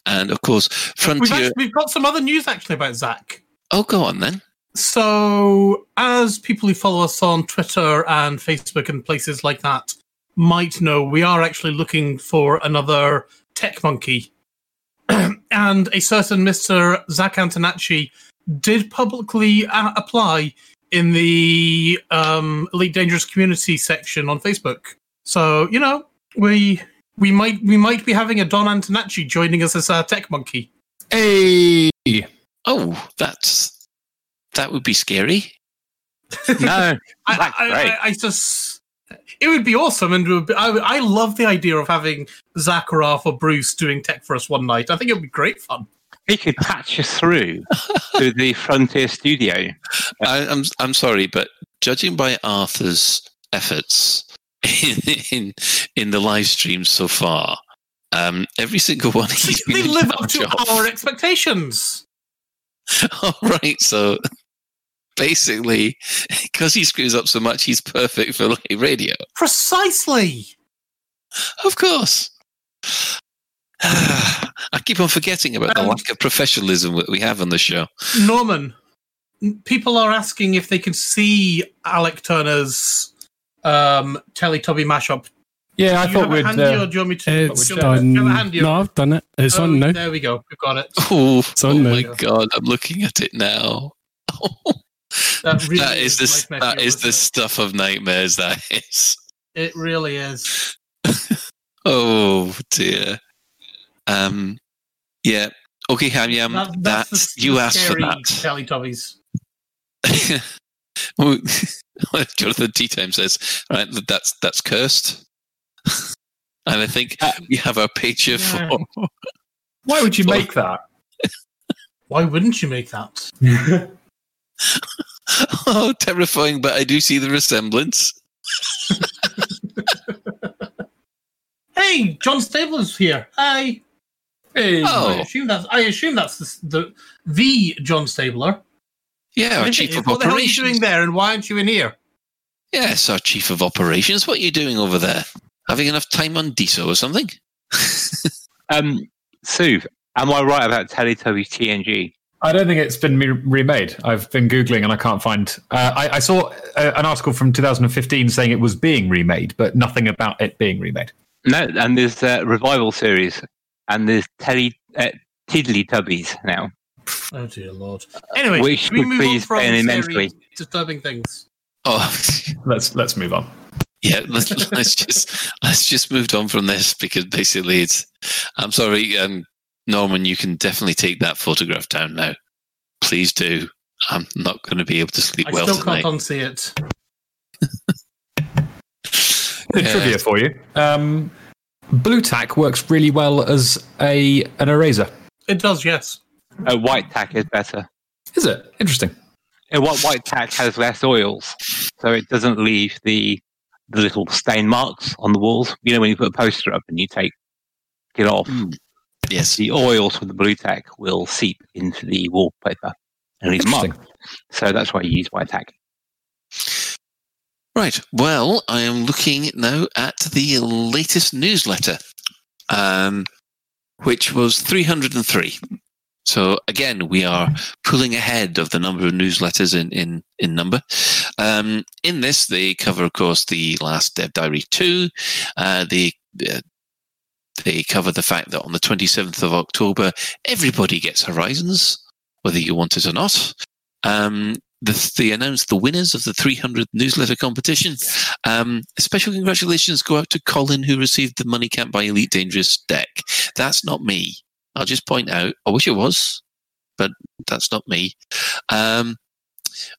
and of course, We've, Frontier. actually, we've got some other news actually about Zac. oh, go on then. So, as people who follow us on Twitter and Facebook and places like that might know, we are actually looking for another tech monkey. and a certain Mr. Zac Antonaci did publicly uh, apply in the um, Elite Dangerous Community section on Facebook. So, you know, we we might we might be having a Don Antonaci joining us as our tech monkey. Hey. Oh, that's that would be scary. No, I, I. I, I just it would be awesome, and would be, I, I love the idea of having Zac or Arthur Bruce doing tech for us one night. I think it would be great fun. He could patch us through to the Frontier Studio. I, I'm I'm sorry, but judging by Arthur's efforts in in, in the live stream so far, Um, every single one. He's They been live up to of. our expectations. All right, so basically, because he screws up so much, he's perfect for like radio. Precisely. Of course. I keep on forgetting about the Um, lack of professionalism that we have on the show. Norman, people are asking if they can see Alec Turner's um, Teletubby mashup. Yeah, I do you thought have we'd. handy Uh, or do you want me to? It's do on. me to have a handy No, I've done it. It's Oh, on now. There we go. We've got it. Oh, on oh now. my god, I'm looking at it now. That, really that is this. nightmare That fuel, is the isn't stuff of nightmares. That is. It? it really is. Oh dear. Um. Yeah. Okay, Hamyam. That- That's, that's the, you the asked for scary that. Teletubbies. Well, Jonathan Tea Time says, right, that's that's cursed. and I think we have our picture Yeah. for why would you make that? Why wouldn't you make that? oh terrifying, but I do see the resemblance. Hey, John Stabler's here. Hi. Hey. I Oh assume that's. I assume that's the the, the John Stabler. yeah, our What chief of the hell are you operations. doing there, and why aren't you in here? Yes, our chief of operations. What are you doing over there? Having enough time on DISO or something? Um, Sue, am I right about Teletubbies TNG? I don't think it's been me- remade. I've been googling and I can't find. Uh, I, I saw uh, an article from 2015 saying it was being remade, but nothing about it being remade. No, and there's a revival series, and there's Tele uh, Tiddly Tubbies now. Oh dear lord. Anyway, Which we would move on from Ben scary, immensely. disturbing things. Oh, Let's let's move on. yeah. Let's, let's just let's just move on from this because basically it's. I'm sorry, um, Norman. You can definitely take that photograph down now. Please do. I'm not going to be able to sleep I well still tonight. can't unsee it. Bit of Yeah. Trivia for you. Um, Blue tack works really well as a an eraser. It does, yes. Uh, white tack is better. Is it interesting? Uh, white, white tack has less oils, so it doesn't leave the the little stain marks on the walls. You know when you put a poster up and you take it off, Mm. Yes. the oils from the blue tack will seep into the wallpaper and leave Interesting. marks. So that's why you use white tack. Right. Well, I am looking now at the latest newsletter, um, which was 303. So again, we are pulling ahead of the number of newsletters in in in number. Um, in this, they cover, of course, the last Dev Diary two. Uh, the uh, they cover the fact that on the 27th of October, everybody gets Horizons, whether you want it or not. Um, the, they announced the winners of the 300 newsletter competition. Um, special congratulations go out to Colin, who received the Money Can't Buy Elite Dangerous deck. That's not me. I'll just point out. I wish it was, but that's not me. Um,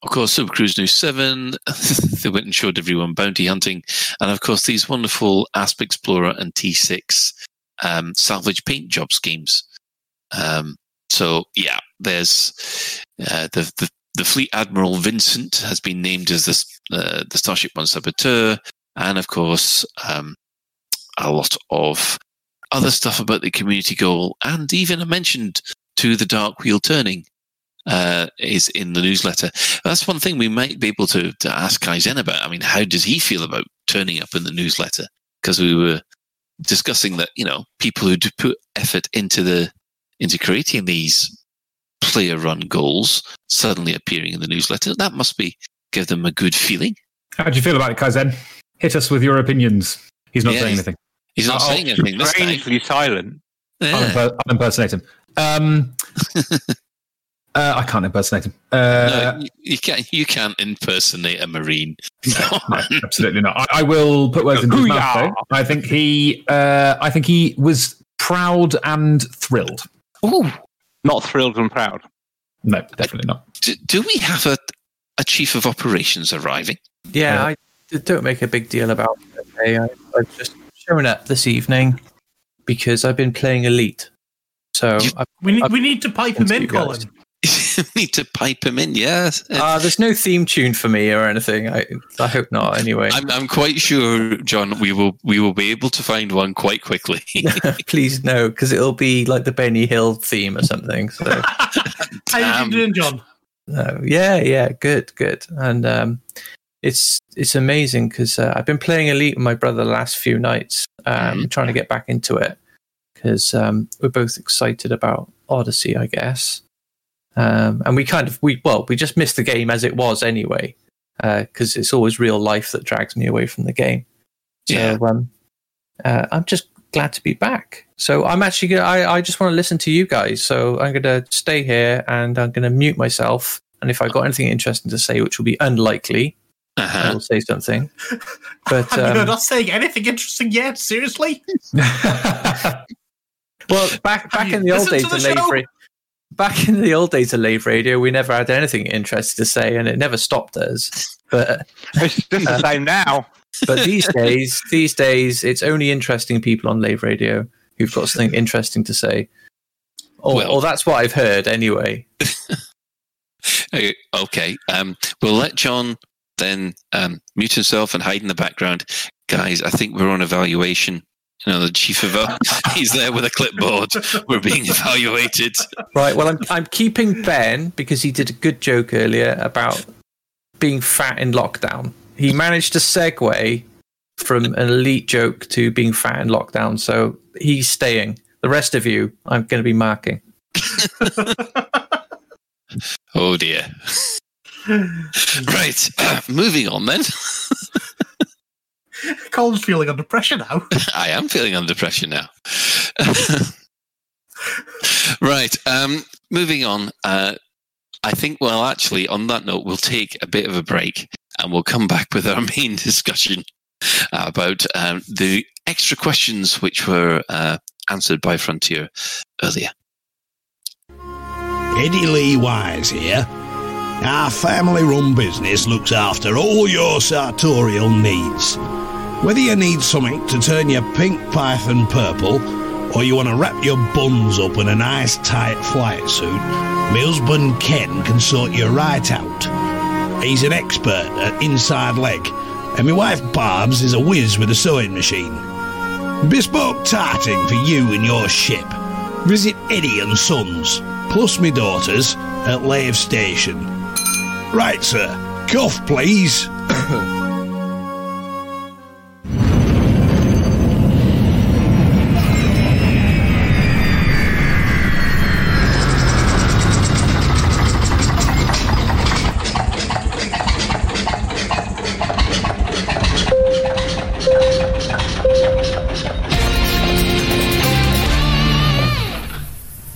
of course, Super Cruise News 7, they went and showed everyone bounty hunting. And of course, these wonderful Asp Explorer and T6 um, salvage paint job schemes. Um, so, yeah, there's uh, the, the the Fleet Admiral Vincent has been named as the uh, the Starship One saboteur, and of course, um, a lot of other stuff about the community goal, and even a mention to the Dark Wheel turning uh, is in the newsletter. That's one thing we might be able to to ask Kaizen about. I mean, how does he feel about turning up in the newsletter? Because we were discussing that you know people who put effort into the into creating these player run goals suddenly appearing in the newsletter. That must be give them a good feeling. How do you feel about it, Kaizen? Hit us with your opinions. He's not Yeah, saying anything. He's not Oh, saying anything this time. Strangely silent. I'll, Yeah. imper- I'll impersonate him. Um, uh, I can't impersonate him. Uh, no, you, you can't. You can't impersonate a marine. no, absolutely not. I, I will put words into his mouth. Though. I think he. Uh, I think he was proud and thrilled. Ooh, Not thrilled and proud. No, definitely not. do, do we have a a chief of operations arriving? Yeah, Uh, I d- don't make a big deal about it. Okay? I, I've just shown up this evening because I've been playing Elite. So You- I've, We need I've- we need to pipe him Thanks to in, you guys. Colin. need to pipe him in. Yes, Uh, there's no theme tune for me or anything. I, I hope not. Anyway, I'm, I'm quite sure, John. We will we will be able to find one quite quickly. please no, because it'll be like the Benny Hill theme or something. So. How are you doing, John? No, yeah, yeah, good, good, and um, it's it's amazing because uh, I've been playing Elite with my brother the last few nights, um, trying to get back into it because um, we're both excited about Odyssey, I guess, um, and we kind of we well we just missed the game as it was anyway because it's always real life that drags me away from the game. So Yeah. um, uh, I'm just glad to be back. So I'm actually gonna, I, I just want to listen to you guys. So I'm going to stay here and I'm going to mute myself. And if I got anything interesting to say, which will be unlikely, I Uh-huh. will say something. But um, not saying anything interesting yet? Seriously? well, back back in the old days the Lave show? Radio, back in the old days of Lave Radio, we never had anything interesting to say, and it never stopped us. But It's just the same now. but these days, these days, it's only interesting people on Lave Radio who've got something interesting to say. Or, Well- or that's what I've heard anyway. Uh, Okay. Um, we'll let John then um, mute himself and hide in the background. Guys, I think we're on evaluation. You know, the chief of he's there with a clipboard. We're being evaluated. Right. Well, I'm I'm keeping Ben because he did a good joke earlier about being fat in lockdown. He managed to segue from an elite joke to being fat in lockdown, so he's staying. The rest of you, I'm going to be marking. Oh dear. right. moving on then. Colin's feeling under pressure now. I am feeling under pressure now. right. Um, moving on. Uh, I think, well, actually, on that note, we'll take a bit of a break and we'll come back with our main discussion about um, the extra questions which were uh, answered by Frontier earlier. Eddie Lee Wise here. Our family run business looks after all your sartorial needs. Whether you need something to turn your pink python purple, or you want to wrap your buns up in a nice tight flight suit, my husband Ken can sort you right out. He's an expert at inside leg, and my wife Barb's is a whiz with a sewing machine. Bespoke tarting for you and your ship. Visit Eddie and Sons, plus me daughters, at Lave Station. Right, sir. Cough, please.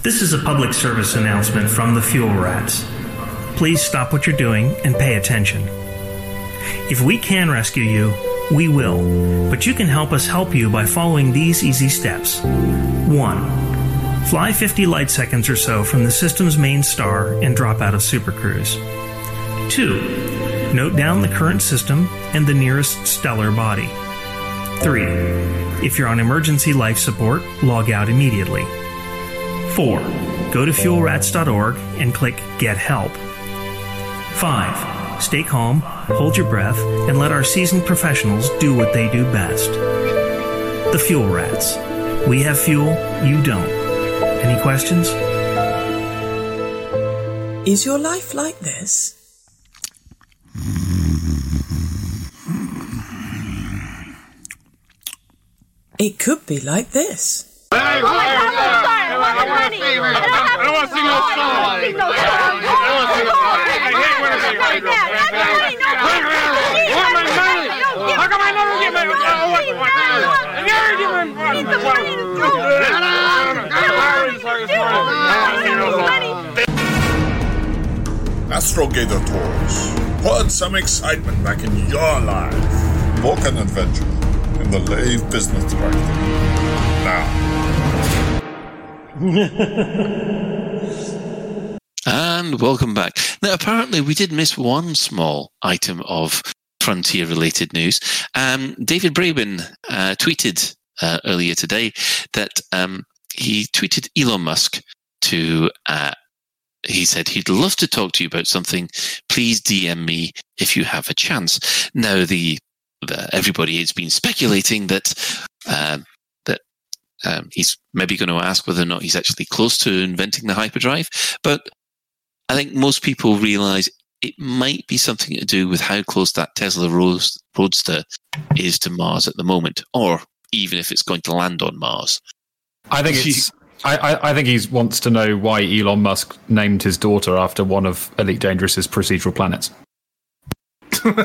This is a public service announcement from the Fuel Rats. Please stop what you're doing and pay attention. If we can rescue you, we will, but you can help us help you by following these easy steps. 1. Fly 50 light seconds or so from the system's main star and drop out of Supercruise. 2. Note down the current system and the nearest stellar body. 3. If you're on emergency life support, log out immediately. 4. Go to fuelrats.org and click Get Help. 5. Stay calm, hold your breath, and let our seasoned professionals do what they do best. The Fuel Rats. We have fuel, you don't. Any questions? Is your life like this? It could be like this. Astrogator Tours. Put some excitement back in your life. Book an adventure in the Lave Business Directory. Now. And welcome back. Now, apparently, we did miss one small item of frontier related news. Um, David Braben uh, tweeted uh, earlier today that um, he tweeted Elon Musk to uh, he said he'd love to talk to you about something. Please DM me if you have a chance. Now, the, the everybody has been speculating that um, that um, he's maybe going to ask whether or not he's actually close to inventing the hyperdrive. But I think most people realize it might be something to do with how close that Tesla Roadster is to Mars at the moment, or even if it's going to land on Mars. I think it's. I, I, I think he wants to know why Elon Musk named his daughter after one of Elite Dangerous's procedural planets. well,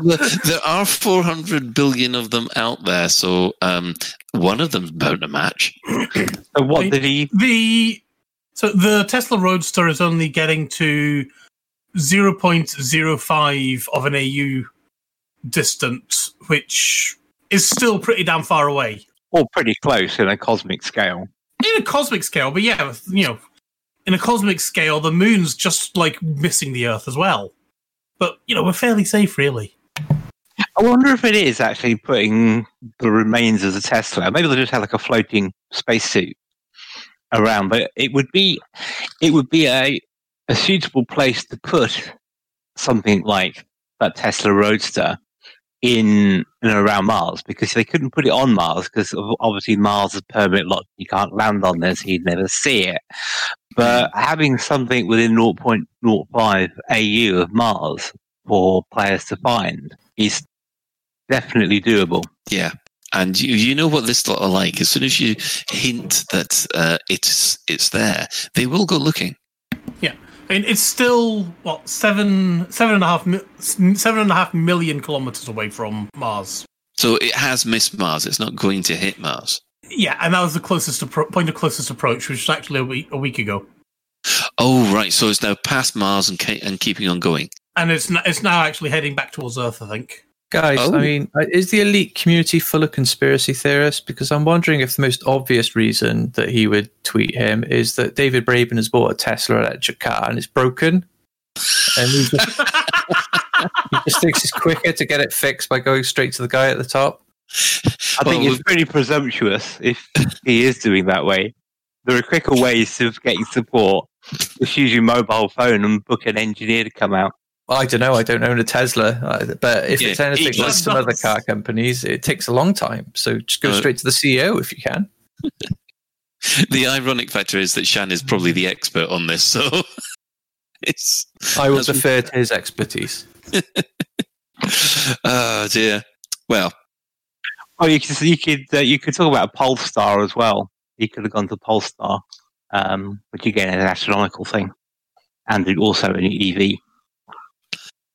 the, there are 400 billion of them out there, so um, one of them's bound to match. So what did he? The so the Tesla Roadster is only getting to 0.05 of an AU distance, which is still pretty damn far away Or pretty close in a cosmic scale. in a cosmic scale. But yeah, you know, in a cosmic scale, the moon's just like missing the Earth as well. But you know, we're fairly safe, really. I wonder if it is actually putting the remains of the Tesla. Maybe they just have like a floating spacesuit around, but it would be it would be a a suitable place to put something like that Tesla Roadster in and around Mars because they couldn't put it on Mars because obviously Mars is permanent lot. You can't land on so you'd never see it. But having something within 0.05 AU of Mars for players to find is definitely doable. Yeah. And you, you know what this lot are like. As soon as you hint that uh, it's it's there, they will go looking. Yeah, I mean, it's still what seven seven and a half seven and a half million kilometers away from Mars. So it has missed Mars. It's not going to hit Mars. Yeah, and that was the closest appro- point of closest approach, which was actually a week a week ago. Oh, right. So it's now past Mars and ca- and keeping on going. and it's n- it's now actually heading back towards Earth. I think. Guys, Oh. I mean, uh, is the elite community full of conspiracy theorists? Because I'm wondering if the most obvious reason that he would tweet him is that David Braben has bought a Tesla electric car and it's broken. And he just, he just thinks it's quicker to get it fixed by going straight to the guy at the top. I think Well, it's pretty presumptuous if he is doing that way. There are quicker ways of getting support. Just use your mobile phone and book an engineer to come out. I don't know. I don't own a Tesla, uh, but if it's Yeah, anything each like some other car companies, it takes a long time. So just go Uh, straight to the CEO if you can. The ironic factor is that Shan is probably the expert on this, so it's I will That's- defer to his expertise. oh dear. Well, Oh, you could you could uh, you could talk about a Polestar as well. You could have gone to Polestar, um, which again is an astronomical thing, and also an E EV.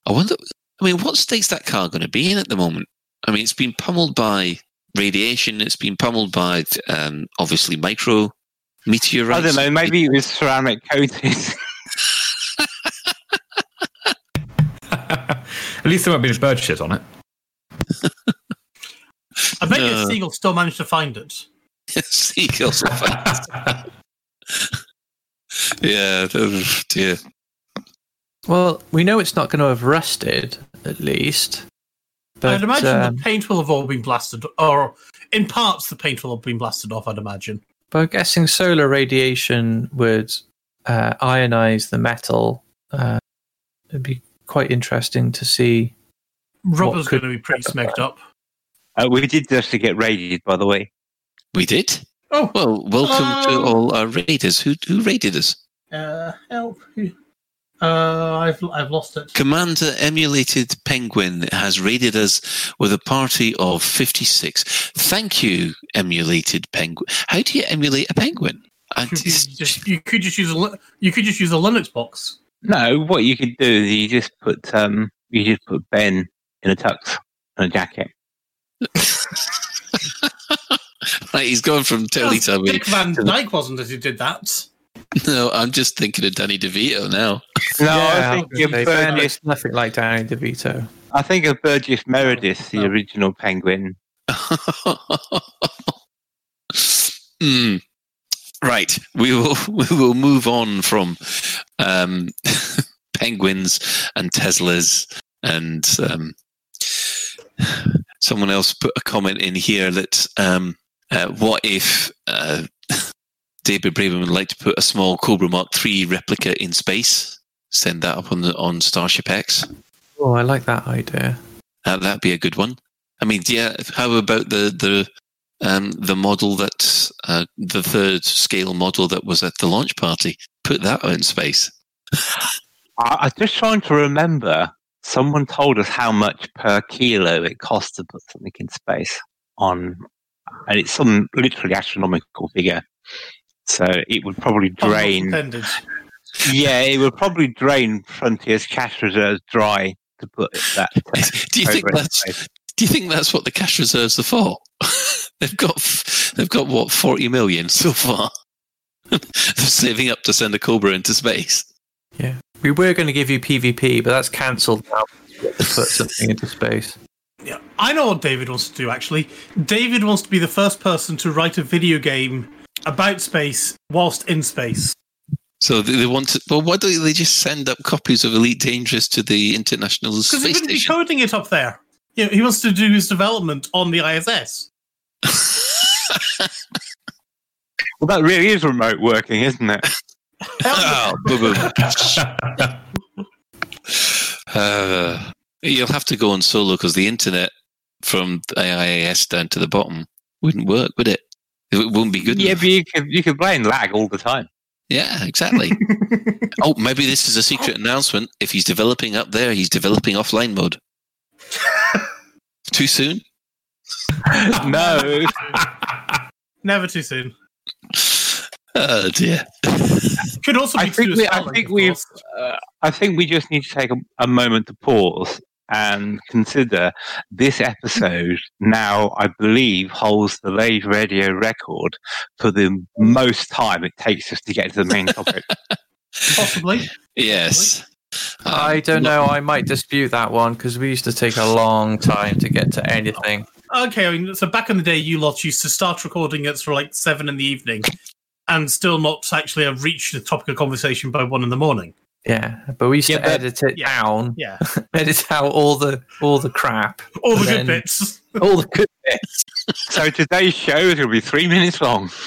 I wonder. I mean, what state's that car going to be in at the moment? I mean, it's been pummeled by radiation. It's been pummeled by um, obviously micro meteorites. I don't know. Maybe it was ceramic coated. At least there won't be any bird shit on it. I bet you No. Siegel still managed to find it. Seagulls. are fast. yeah. Oh dear. Well, we know it's not going to have rusted, at least. But, I'd imagine um, the paint will have all been blasted, or in parts the paint will have been blasted off. I'd imagine. but I'm guessing solar radiation would uh, ionize the metal. Uh, it'd be quite interesting to see. Rubber's could- going to be pretty smoked up. uh, we did just to get raided, by the way. We did. Oh, Well, welcome to all our raiders. Who who raided us? uh, help! Uh, I've I've lost it. Commander Emulated Penguin has raided us with a party of 56. Thank you, Emulated Penguin. How do you emulate a penguin? I You could just- just, you could just use a you could just use a Linux box. No, what you could do is you just put um, you just put Ben in a tux and a jacket. right, he's gone from Teletubby. Dick Van Dyke wasn't it who did that? No, I'm just thinking of Danny DeVito now. No, Yeah, I think was of say, Burgess. nothing like Danny DeVito. I think of Burgess Meredith, the Oh. original Penguin. Hmm. Right, we will we will move on from um, penguins and Teslas and um, someone else put a comment in here that um, uh, what if uh, David Braben would like to put a small Cobra Mark III replica in space. Send that up on the on Starship X. Oh, I like that idea. Uh, that'd be a good one. I mean, yeah. How about the the um, the model that uh, the third scale model that was at the launch party? Put that in space. I, I'm just trying to remember. Someone told us how much per kilo it costs to put something in space on, and it's some literally astronomical figure. So it would probably drain. Yeah, it would probably drain Frontier's cash reserves dry to put that. uh, Do you think that's space. Do you think that's what the cash reserves are for? they've got they've got what forty million so far. They're saving up to send a Cobra into space. Yeah. We were going to give you PvP, but that's cancelled now. To put something into space. Yeah, I know what David wants to do. Actually, David wants to be the first person to write a video game about space whilst in space. So they, they want to. Well, why don't they just send up copies of Elite Dangerous to the International Because he Space wouldn't be Station? coding it up there. Yeah, he wants to do his development on the ISS. Well, that really is remote working, isn't it? Oh, boo boo. Uh, you'll have to go on solo because the internet from the IIS down to the bottom wouldn't work, would it? It wouldn't be good. Yeah, enough. but you could you could blame lag all the time. Yeah, exactly. oh, maybe this is a secret announcement. If he's developing up there, he's developing offline mode. Too soon? no. Never too soon. Oh dear. Could also be I think we, I think we've. uh, I think we just need to take a, a moment to pause and consider this episode now I believe holds the Lave Radio record for the most time it takes us to get to the main topic. possibly. Yes. I um, don't know. I might dispute that one because we used to take a long time to get to anything. Okay, I mean, so back in the day, you lot used to start recording it for like seven in the evening, and still not actually have reached the topic of conversation by one in the morning. Yeah, but we used Yeah, to but- edit it Yeah. down, Yeah, edit out all the all the crap, all the good bits. all the good bits. so today's show is going to be three minutes long.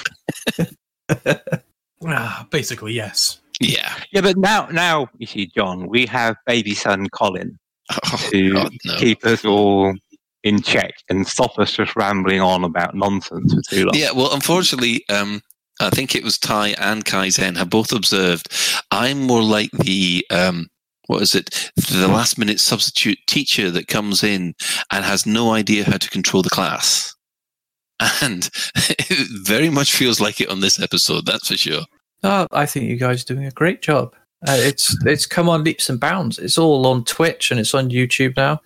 Ah, basically, yes. Yeah. Yeah, but now now you see, John, we have baby son Colin Oh, to God, no. keep us all in check and stop us just rambling on about nonsense for too long. Yeah, well, unfortunately, um, I think it was Tai and Kaizen have both observed. I'm more like the um, what is it? The last minute substitute teacher that comes in and has no idea how to control the class, and it very much feels like it on this episode. That's for sure. Oh, I think you guys are doing a great job. Uh, it's it's come on leaps and bounds. It's all on Twitch and it's on YouTube now.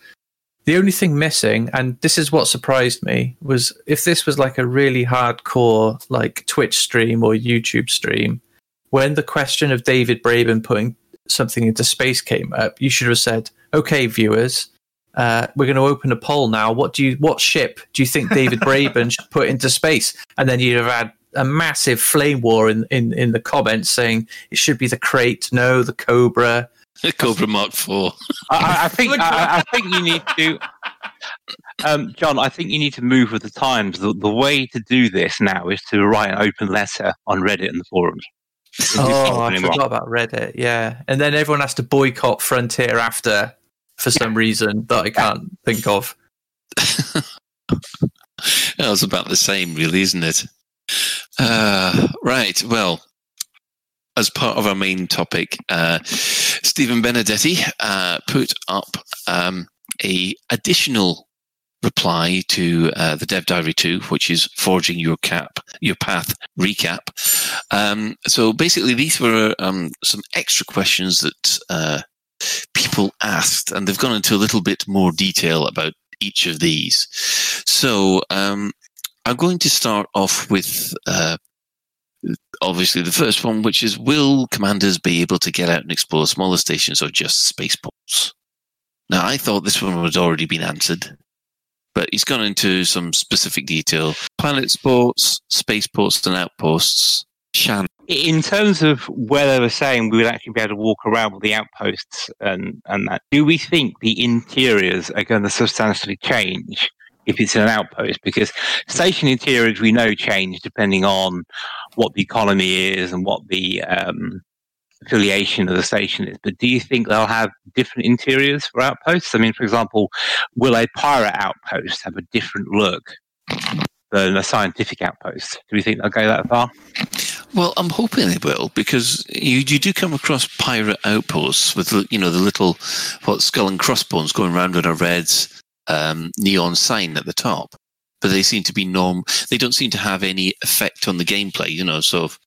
The only thing missing, and this is what surprised me, was if this was like a really hardcore like Twitch stream or YouTube stream, when the question of David Braben putting something into space came up, you should have said, "Okay, viewers, uh, we're going to open a poll now. What do you, what ship do you think David Braben should put into space?" And then you'd have had a massive flame war in, in, in the comments saying it should be the Krait, no, the Cobra. Cobra Mark Four. I, I- I think I, I think you need to, um, John. I think you need to move with the times. The, the way to do this now is to write an open letter on Reddit and the forums. It's Oh, I anymore. forgot about Reddit. Yeah, and then everyone has to boycott Frontier after for some reason that I can't think of. Well, it's about the same, really, isn't it? Uh, right. Well, as part of our main topic, uh, Stephen Benedetti uh, put up um, a additional reply to uh, the Dev Diary 2, which is forging your cap, your path recap. Um, so basically, these were um, some extra questions that uh, people asked, and they've gone into a little bit more detail about each of these. So um, I'm going to start off with uh, obviously the first one, which is Will commanders be able to get out and explore smaller stations or just spaceports? Now, I thought this one had already been answered, but he's gone into some specific detail planet ports, spaceports, and outposts. Shan. In terms of where they were saying we would actually be able to walk around with the outposts and, and that, do we think the interiors are going to substantially change if it's an outpost? Because station interiors we know change depending on what the economy is and what the um, affiliation of the station is. But do you think they'll have different interiors for outposts? I mean, for example, will a pirate outpost have a different look than a scientific outpost? Do you think they'll go that far? Well, I'm hoping they will because you you do come across pirate outposts with you know the little what skull and crossbones going around with a red um, neon sign at the top, but they seem to be norm. They don't seem to have any effect on the gameplay. You know, so if,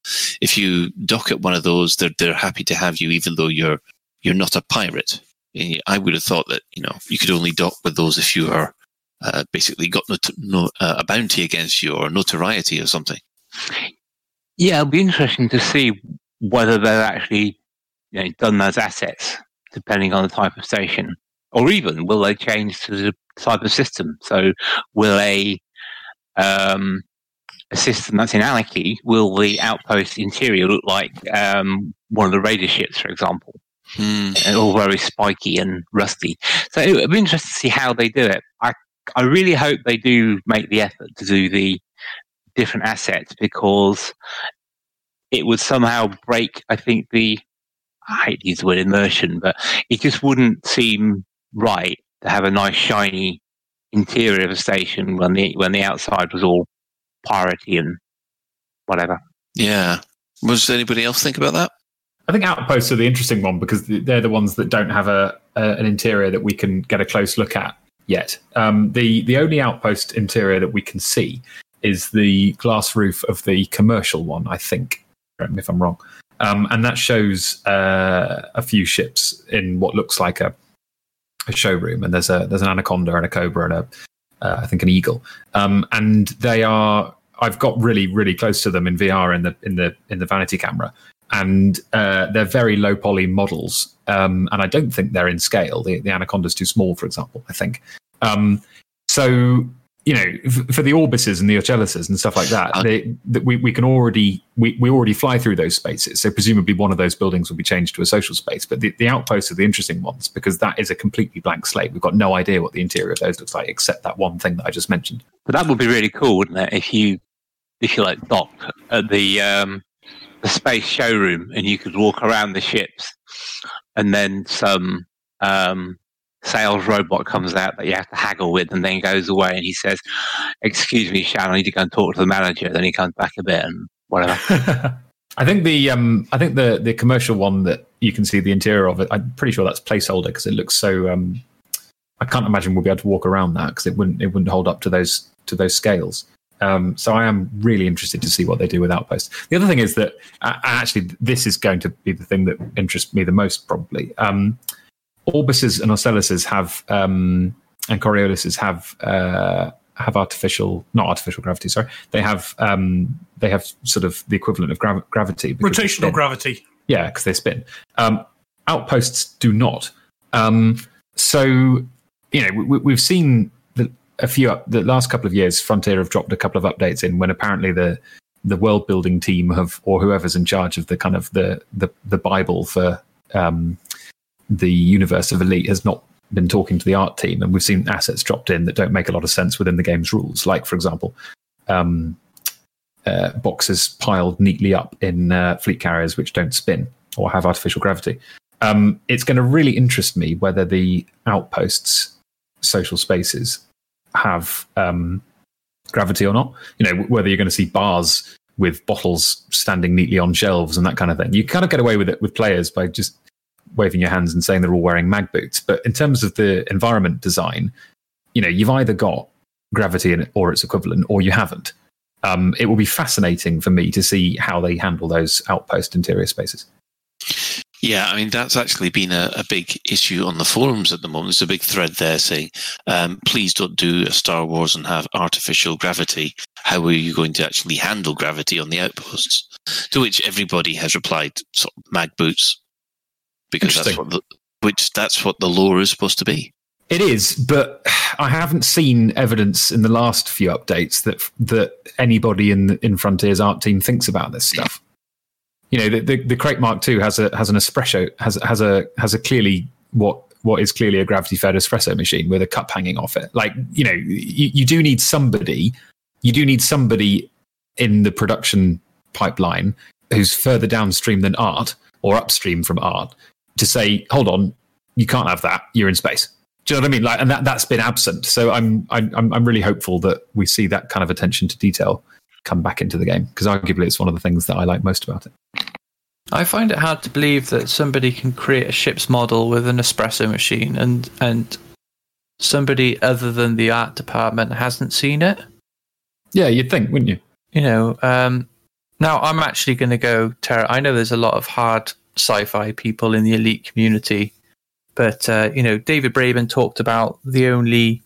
if you dock at one of those, they're they're happy to have you, even though you're you're not a pirate. Eh, I would have thought that you know you could only dock with those if you are uh, basically got not- no, uh, a bounty against you or notoriety or something. Yeah, it'll be interesting to see whether they've actually you know, done those assets, depending on the type of station, or even will they change to the type of system? So, will a um, a system that's in Anarchy, will the outpost interior look like um, one of the raider ships, for example? And all very spiky and rusty. So it'll be interesting to see how they do it. I I really hope they do make the effort to do the different assets because it would somehow break, I think, the, I hate to use the word immersion, but it just wouldn't seem right to have a nice shiny interior of a station when the, when the outside was all piratey and whatever. Yeah. Was anybody else think about that? I think outposts are the interesting one because they're the ones that don't have a, a an interior that we can get a close look at yet. Um, the the only outpost interior that we can see is the glass roof of the commercial one. I think, correct me if I'm wrong, um, and that shows uh, a few ships in what looks like a a showroom, and there's a there's an anaconda and a cobra and a uh, I think an eagle, um, and they are. I've got really really close to them in VR in the in the in the vanity camera, and uh, they're very low poly models, um, and I don't think they're in scale. The, the anaconda's too small, for example. I think. Um, so you know, for the Orbises and the Ocelluses and stuff like that, they, that we, we can already we, we already fly through those spaces. So presumably one of those buildings will be changed to a social space. But the, the outposts are the interesting ones because that is a completely blank slate. We've got no idea what the interior of those looks like except that one thing that I just mentioned. But that would be really cool, wouldn't it? If you if you like docked at the um, the space showroom and you could walk around the ships, and then some um, sales robot comes out that you have to haggle with, and then goes away, and he says, "Excuse me, Sharon, I need to go and talk to the manager." Then he comes back a bit and whatever. I think the um, I think the the commercial one that you can see the interior of it. I'm pretty sure that's placeholder because it looks so. Um, I can't imagine we'll be able to walk around that because it wouldn't it wouldn't hold up to those to those scales. Um, so I am really interested to see what they do with Outpost. The other thing is that uh, actually this is going to be the thing that interests me the most probably. Um, Orbises and Ocelluses have um, and Coriolises have uh, have artificial not artificial gravity. Sorry, they have um, they have sort of the equivalent of grav- gravity. Rotational gravity. Yeah, because they spin. Um, outposts do not. Um, so you know we, we've seen the, a few up the last couple of years. Frontier have dropped a couple of updates in when apparently the the world building team have or whoever's in charge of the kind of the the, the bible for um, the universe of elite has not been talking to the art team and we've seen assets dropped in that don't make a lot of sense within the game's rules. Like for example um, uh, boxes piled neatly up in uh, fleet carriers which don't spin or have artificial gravity. Um, it's going to really interest me whether the outposts social spaces have um, gravity or not. You know whether you're going to see bars with bottles standing neatly on shelves and that kind of thing. You kind of get away with it with players by just waving your hands and saying they're all wearing mag boots but in terms of the environment design you know you've either got gravity or its equivalent or you haven't um, it will be fascinating for me to see how they handle those outpost interior spaces Yeah, I mean that's actually been a, a big issue on the forums at the moment. There's a big thread there saying, um, "Please don't do a Star Wars and have artificial gravity. How are you going to actually handle gravity on the outposts?" To which everybody has replied, "Sort of mag boots," because that's what the which that's what the lore is supposed to be. It is, but I haven't seen evidence in the last few updates that that anybody in in Frontier's art team thinks about this stuff. You know, the the, the Krait Mark II has a has an espresso has has a has a clearly what what is clearly a gravity fed espresso machine with a cup hanging off it. Like you know, you, you do need somebody, you do need somebody in the production pipeline who's further downstream than art or upstream from art to say, hold on, you can't have that. You're in space. Do you know what I mean? Like, and that that's been absent. So I'm I'm I'm really hopeful that we see that kind of attention to detail come back into the game because arguably it's one of the things that I like most about it. I find it hard to believe that somebody can create a ship's model with an espresso machine and and somebody other than the art department hasn't seen it. Yeah, you'd think, wouldn't you? You know, um, now I'm actually going to go. Terra, I know there's a lot of hard sci-fi people in the elite community, but uh, you know, David Braben talked about the only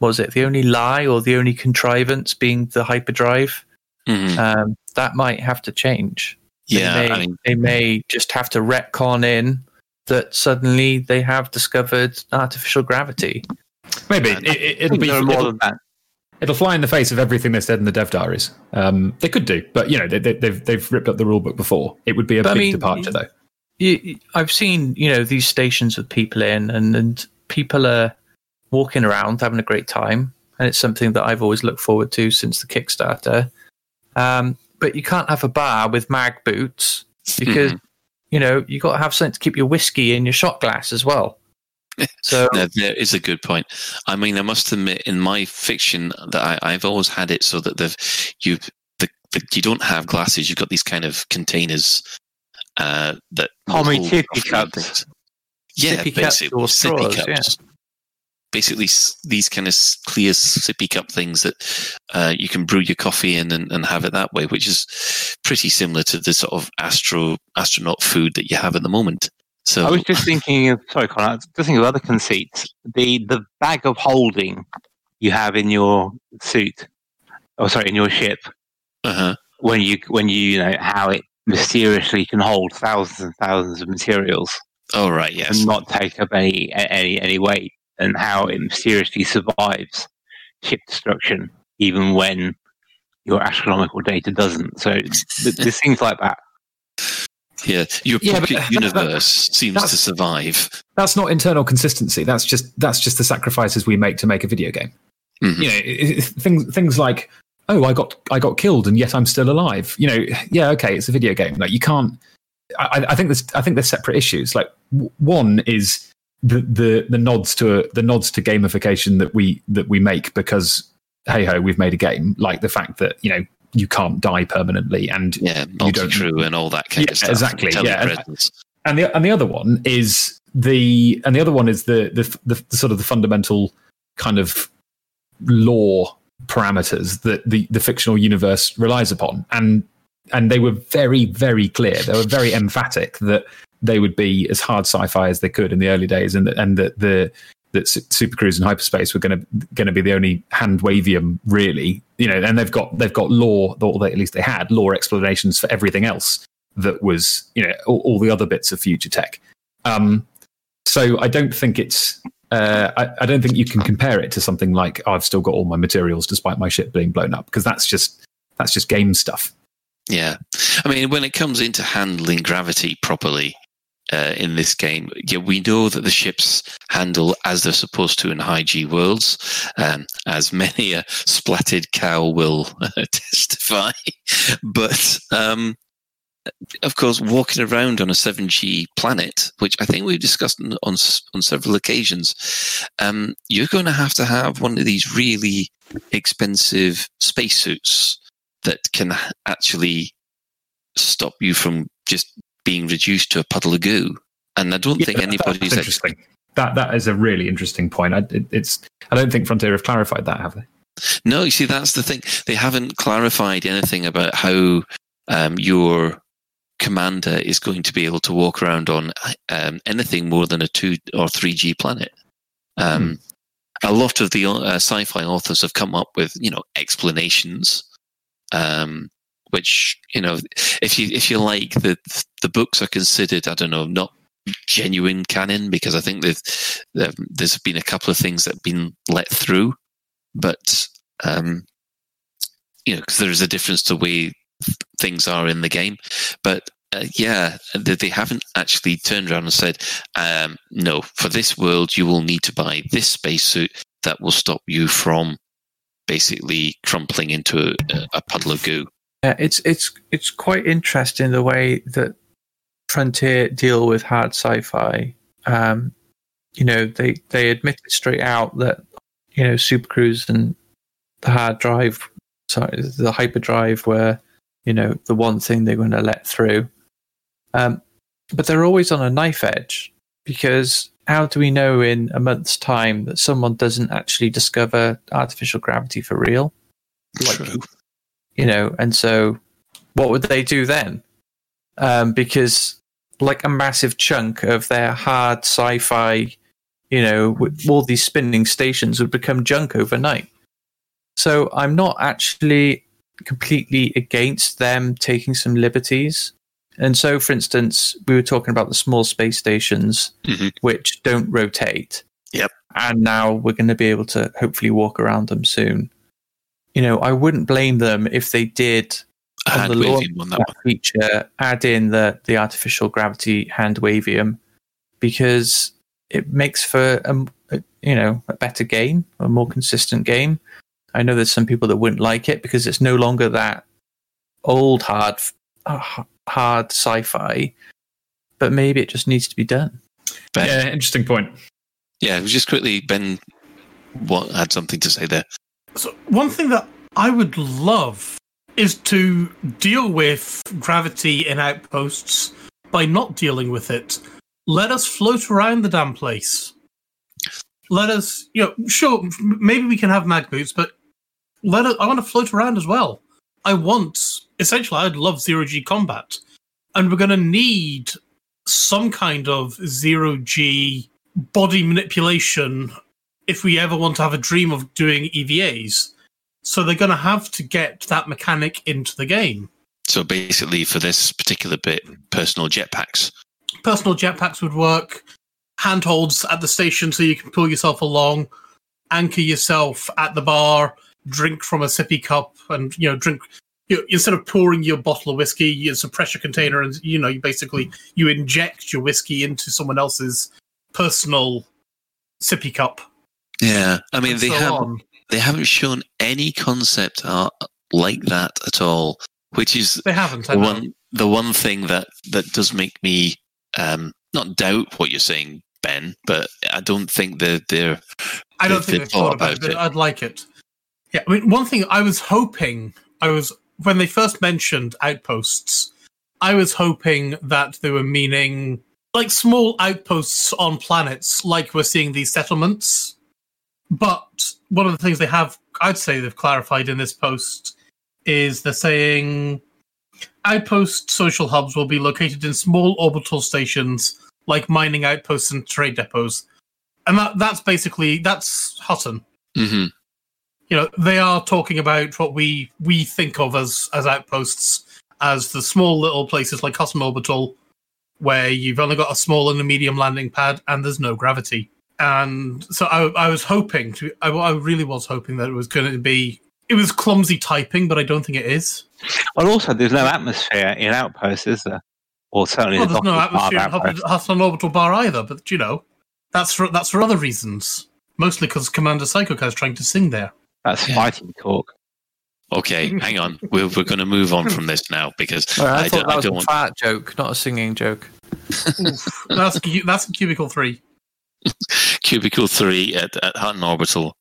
was it the only lie or the only contrivance being the hyperdrive. Mhm. Um, that might have to change. They Yeah, may, I mean- they may just have to retcon in that suddenly they have discovered artificial gravity. Maybe it, it, it'll be there more it'll, than that. It'll fly in the face of everything they said in the dev diaries. Um, they could do, but you know they, they, they've they've ripped up the rule book before. It would be a But I big mean, departure, though. you, you- I've seen you know these stations with people in, and and people are walking around having a great time, and it's something that I've always looked forward to since the Kickstarter. Um, but you can't have a bar with mag boots because you know you got to have something to keep your whiskey in your shot glass as well. So No, there is a good point. I mean, I must admit, in my fiction, that I, I've always had it so that the you the, the you don't have glasses. You've got these kind of containers uh, that Tommy hold sippy cups. Yeah, Sippy cups basically or sippy straws, yeah. cups. Basically, these kind of clear sippy cup things that uh, you can brew your coffee in and, and have it that way, which is pretty similar to the sort of astro astronaut food that you have at the moment. So I was just thinking of sorry, Connor. I was Just thinking of other conceits. The the bag of holding you have in your suit, or sorry, in your ship uh-huh. when you when you you know how it mysteriously can hold thousands and thousands of materials oh right, yes, and not take up any any any weight, and how it mysteriously survives ship destruction even when your astronomical data doesn't. So th- there's things like that. Yeah, your Yeah, but that- universe seems to survive. That's not internal consistency. That's just that's just the sacrifices we make to make a video game. Mhm. You know, it, it, things things like oh, I got I got killed and yet I'm still alive. You know, yeah, okay, it's a video game. Like you can't. I, I think there's I think there's separate issues. Like w- one is the the the nods to the nods to gamification that we that we make because hey ho, we've made a game. Like the fact that you know you can't die permanently and Yeah, you don't multi-true and all that kind Yeah, of stuff. exactly, yeah, and- the and the other one is the and the other one is the the, the, the sort of the fundamental kind of lore parameters that the the fictional universe relies upon and and they were very very clear they were very emphatic that they would be as hard sci-fi as they could in the early days and that and that the that Su- super cruise and hyperspace were going to going to be the only hand wavium really you know and they've got they've got lore or they, at least they had lore explanations for everything else that was you know all, all the other bits of future tech um so i don't think it's uh, I, I don't think you can compare it to something like oh, I've still got all my materials despite my ship being blown up because that's just that's just game stuff. Yeah, I mean, when it comes into handling gravity properly uh, in this game, yeah, we know that the ships handle as they're supposed to in high G worlds, um, as many a splatted cow will testify. But um, of course, walking around on a 7G planet, which I think we've discussed on on, on several occasions, um, you're going to have to have one of these really expensive spacesuits that can actually stop you from just being reduced to a puddle of goo. And I don't Yeah, think anybody's that's actually, interesting. That that is a really interesting point. I, it, it's I don't think Frontier have clarified that, have they? No, you see, that's the thing. They haven't clarified anything about how um, your commander is going to be able to walk around on um, anything more than a two or three G planet. Um, A lot of the uh, sci-fi authors have come up with, you know, explanations, um, which you know, if you if you like, the the books are considered, I don't know, not genuine canon because I think they've, there's been a couple of things that have been let through but um, you know, because there is a difference to the way things are in the game. But uh, yeah, they, they haven't actually turned around and said, um, "No, for this world, you will need to buy this spacesuit that will stop you from basically crumpling into a, a puddle of goo." Yeah, it's it's it's quite interesting the way that Frontier deal with hard sci-fi. Um, you know, they they admitted straight out that you know Super Cruise and the hard drive, sorry, the hyperdrive were you know the one thing they're going to let through. Um, but they're always on a knife edge because how do we know in a month's time that someone doesn't actually discover artificial gravity for real? True. You know and so what would they do then? Um, because like a massive chunk of their hard sci-fi you know all these spinning stations would become junk overnight. So i'm not actually completely against them taking some liberties. And so for instance we were talking about the small space stations Mhm. which don't rotate. Yep. and now we're going to be able to hopefully walk around them soon you know, I wouldn't blame them if they did on the launch waving one, that that feature add in the the artificial gravity hand wavium because it makes for a, a you know a better game, a more consistent game. I know there's some people that wouldn't like it because it's no longer that old hard uh, hard sci-fi, but maybe it just needs to be done. Ben. Yeah, interesting point. Yeah, just quickly, Ben what, had something to say there. So one thing that I would love is to deal with gravity in outposts by not dealing with it. Let us float around the damn place. Let us, you know, sure, maybe we can have mag boots, but let us. I want to float around as well. I want, essentially, I'd love zero G combat, and we're going to need some kind of zero G body manipulation if we ever want to have a dream of doing EVAs. So they're going to have to get that mechanic into the game. So basically, for this particular bit, personal jetpacks. Personal jetpacks would work. Handholds at the station so you can pull yourself along. Anchor yourself at the bar. Drink from a sippy cup, and you know drink. You know, instead of pouring your bottle of whiskey, it's a pressure container, and you know you basically you inject your whiskey into someone else's personal sippy cup. Yeah, I mean and they so have on. they haven't shown any concept art like that at all, which is They haven't. The know. one the one thing that that does make me um, not doubt what you're saying, Ben, but I don't think that they're I don't they've- think they've thought about it, but it. I'd like it. Yeah, I mean, one thing I was hoping, I was when they first mentioned outposts, I was hoping that they were meaning like small outposts on planets, like we're seeing these settlements. But one of the things they have, I'd say they've clarified in this post, is they're saying outpost social hubs will be located in small orbital stations like mining outposts and trade depots and that that's basically that's Hutton. hmm You know, they are talking about what we we think of as as outposts, as the small little places like Hutton Orbital, where you've only got a small and a medium landing pad, and there's no gravity. And so I, I was hoping to, I, I really was hoping that it was going to be. It was clumsy typing, but I don't think it is. Well, also, there's no atmosphere in Outpost, is there? Or certainly Well, there's there's no not a bar atmosphere in Outpost. Hutton- Hutton Orbital Bar either, but you know, that's for that's for other reasons. Mostly because Commander Psycho is trying to sing there. That's Yeah. fighting talk. Okay, hang on. We're we're going to move on from this now because Sorry, I, I, thought don't, that I don't a want. fat joke, not a singing joke. Oof. that's cu- that's cubicle three. Cubicle three at, at Hutton Orbital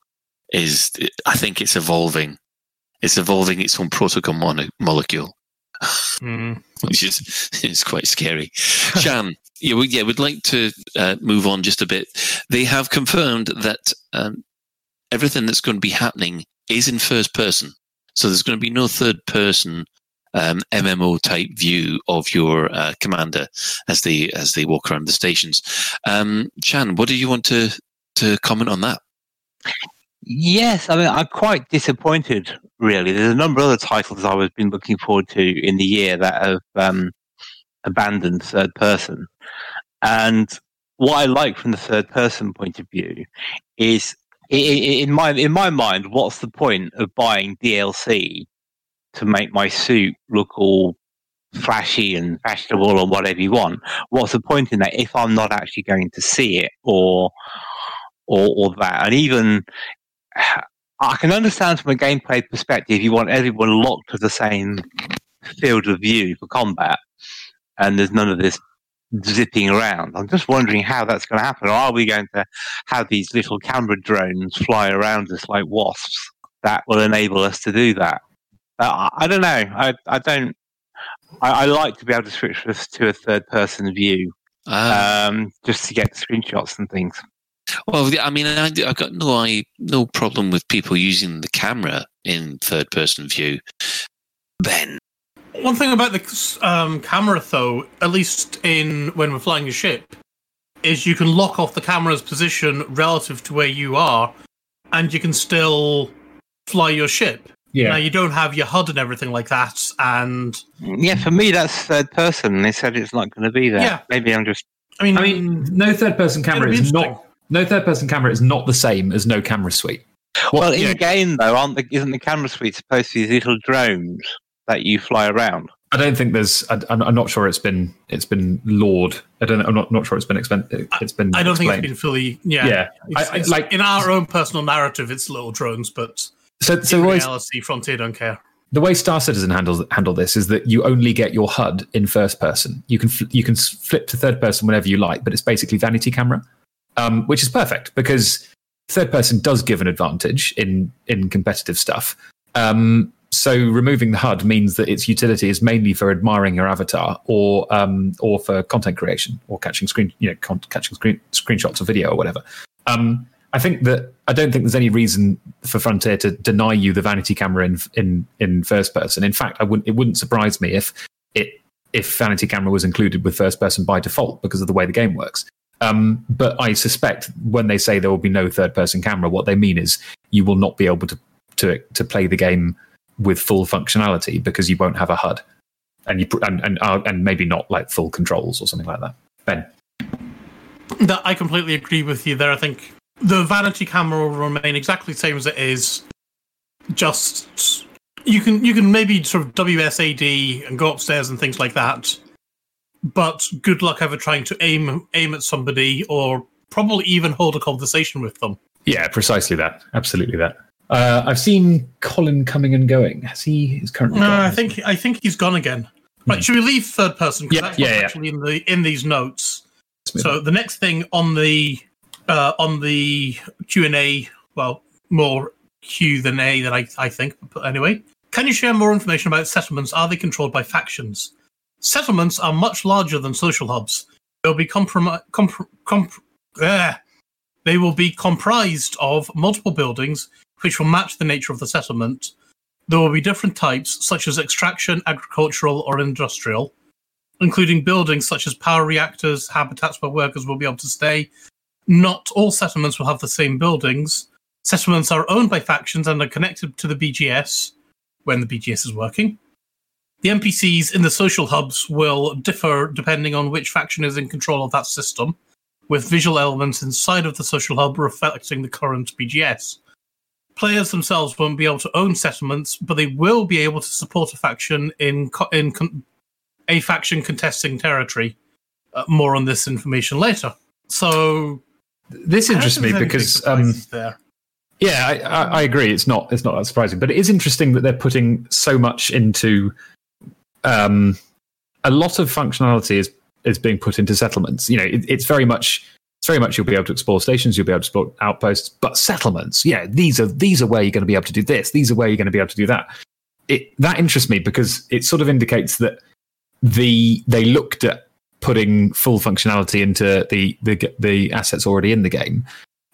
is. I think it's evolving. It's evolving its own protocol mono- molecule. which is is quite scary. Shan, yeah, we, yeah, we'd like to uh, move on just a bit. They have confirmed that um, everything that's going to be happening is in first person, so there's going to be no third person um, MMO type view of your uh, commander as they as they walk around the stations. Um, Shan, what do you want to to comment on that? Yes, I mean, I'm quite disappointed, really. There's a number of other titles I was been looking forward to in the year that have um, abandoned third person. And what I like from the third person point of view is, in my in my mind, what's the point of buying DLC to make my suit look all flashy and fashionable or whatever you want? What's the point in that if I'm not actually going to see it or or, or that? And even I can understand from a gameplay perspective, you want everyone locked to the same field of view for combat, and there's none of this zipping around. I'm just wondering how that's going to happen. Are we going to have these little camera drones fly around us like wasps that will enable us to do that? Uh, I I don't know. I, I don't. I, I like to be able to switch this to a third person view Ah. um, just to get screenshots and things. Well, I mean, I, I've got no, I, no problem with people using the camera in third person view. Ben, One thing about the um, camera, though, at least in when we're flying a ship, is you can lock off the camera's position relative to where you are, and you can still fly your ship. Yeah. Now you don't have your HUD and everything like that, and Yeah, for me, that's third person. They said it's not going to be there. Yeah. Maybe I'm just. I mean, I mean, no third person camera is not no third person camera is not the same as no camera suite. What- well, in you know, game though, aren't the, isn't the camera suite supposed to be these little drones that you fly around? I don't think there's. I, I'm, I'm not sure it's been it's been lored. I don't. know- I'm not not sure it's been expen- It's been. I don't think it's been fully. Yeah, Yeah. It's, I- I- it's- like- in our own personal narrative, it's little drones, but So, so in reality, Frontier don't care. the way Star Citizen handles handle this is that you only get your HUD in first person. You can fl- you can flip to third person whenever you like, but it's basically vanity camera, um, which is perfect because third person does give an advantage in in competitive stuff. Um, so removing the HUD means that its utility is mainly for admiring your avatar or um, or for content creation or catching screen you know con- catching screen screenshots of video or whatever. Um, I think that I don't think there's any reason for Frontier to deny you the vanity camera in in in first person. In fact, I wouldn't. It wouldn't surprise me if it if vanity camera was included with first person by default because of the way the game works. Um, but I suspect when they say there will be no third person camera, what they mean is you will not be able to to to play the game with full functionality because you won't have a HUD, and you and and, uh, and maybe not like full controls or something like that. Ben, That I completely agree with you there. I think the vanity camera will remain exactly the same as it is. Just you can you can maybe sort of WSAD and go upstairs and things like that. But good luck ever trying to aim aim at somebody or probably even hold a conversation with them. yeah, precisely that, absolutely that. Uh, I've seen Colin coming and going. Has he? Is currently. No, gone? I think I think he's gone again. Right, should we leave third person? Yeah, that's yeah, yeah. actually in the in these notes. So the next thing on the uh, on the Q and A, well, more Q than A than I I think. But anyway, can you share more information about settlements? Are they controlled by factions? Settlements are much larger than social hubs. They'll be comp- comp- uh, they will be comprised of multiple buildings which will match the nature of the settlement. There will be different types, such as extraction, agricultural, or industrial, including buildings such as power reactors, habitats where workers will be able to stay. Not all settlements will have the same buildings. Settlements are owned by factions and are connected to the BGS when the BGS is working. The NPCs in the social hubs will differ depending on which faction is in control of that system, with visual elements inside of the social hub reflecting the current BGS players themselves won't be able to own settlements, but they will be able to support a faction in co- in con- a faction contesting territory. Uh, more on this information later. So This interests me there's any big because um. Yeah, I, I, I agree. It's not it's not that surprising, but it is interesting that they're putting so much into um, a lot of functionality is is being put into settlements. You know, it, it's very much it's very much you'll be able to explore stations, you'll be able to explore outposts, but settlements, yeah, these are these are where you're going to be able to do this, these are where you're going to be able to do that. It that interests me because it sort of indicates that the they looked at putting full functionality into the the the assets already in the game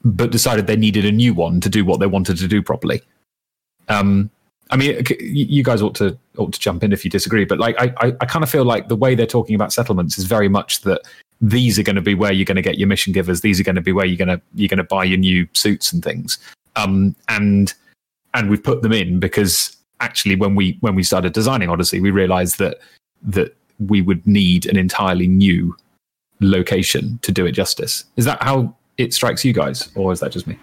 but decided they needed a new one to do what they wanted to do properly. Um, I mean, you guys ought to ought to jump in if you disagree, but like I, I, I kind of feel like the way they're talking about settlements is very much that these are going to be where you're going to get your mission givers. These are going to be where you're going to you're going to buy your new suits and things. Um, and and we've put them in because actually, when we when we started designing Odyssey, we realized that that we would need an entirely new location to do it justice. Is that how it strikes you guys, or is that just me?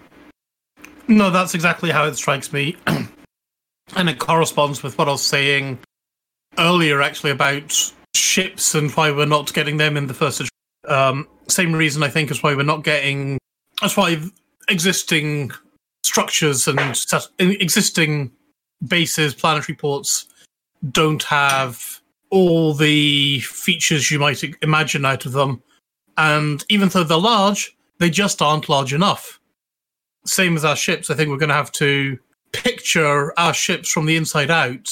No, that's exactly how it strikes me. and it corresponds with what I was saying earlier, actually, about ships and why we're not getting them in the first. Um, same reason, I think, is why we're not getting. That's why existing structures and existing bases, planetary ports don't have all the features you might imagine out of them. And even though they're large, they just aren't large enough. Same as our ships, I think we're going to have to picture our ships from the inside out.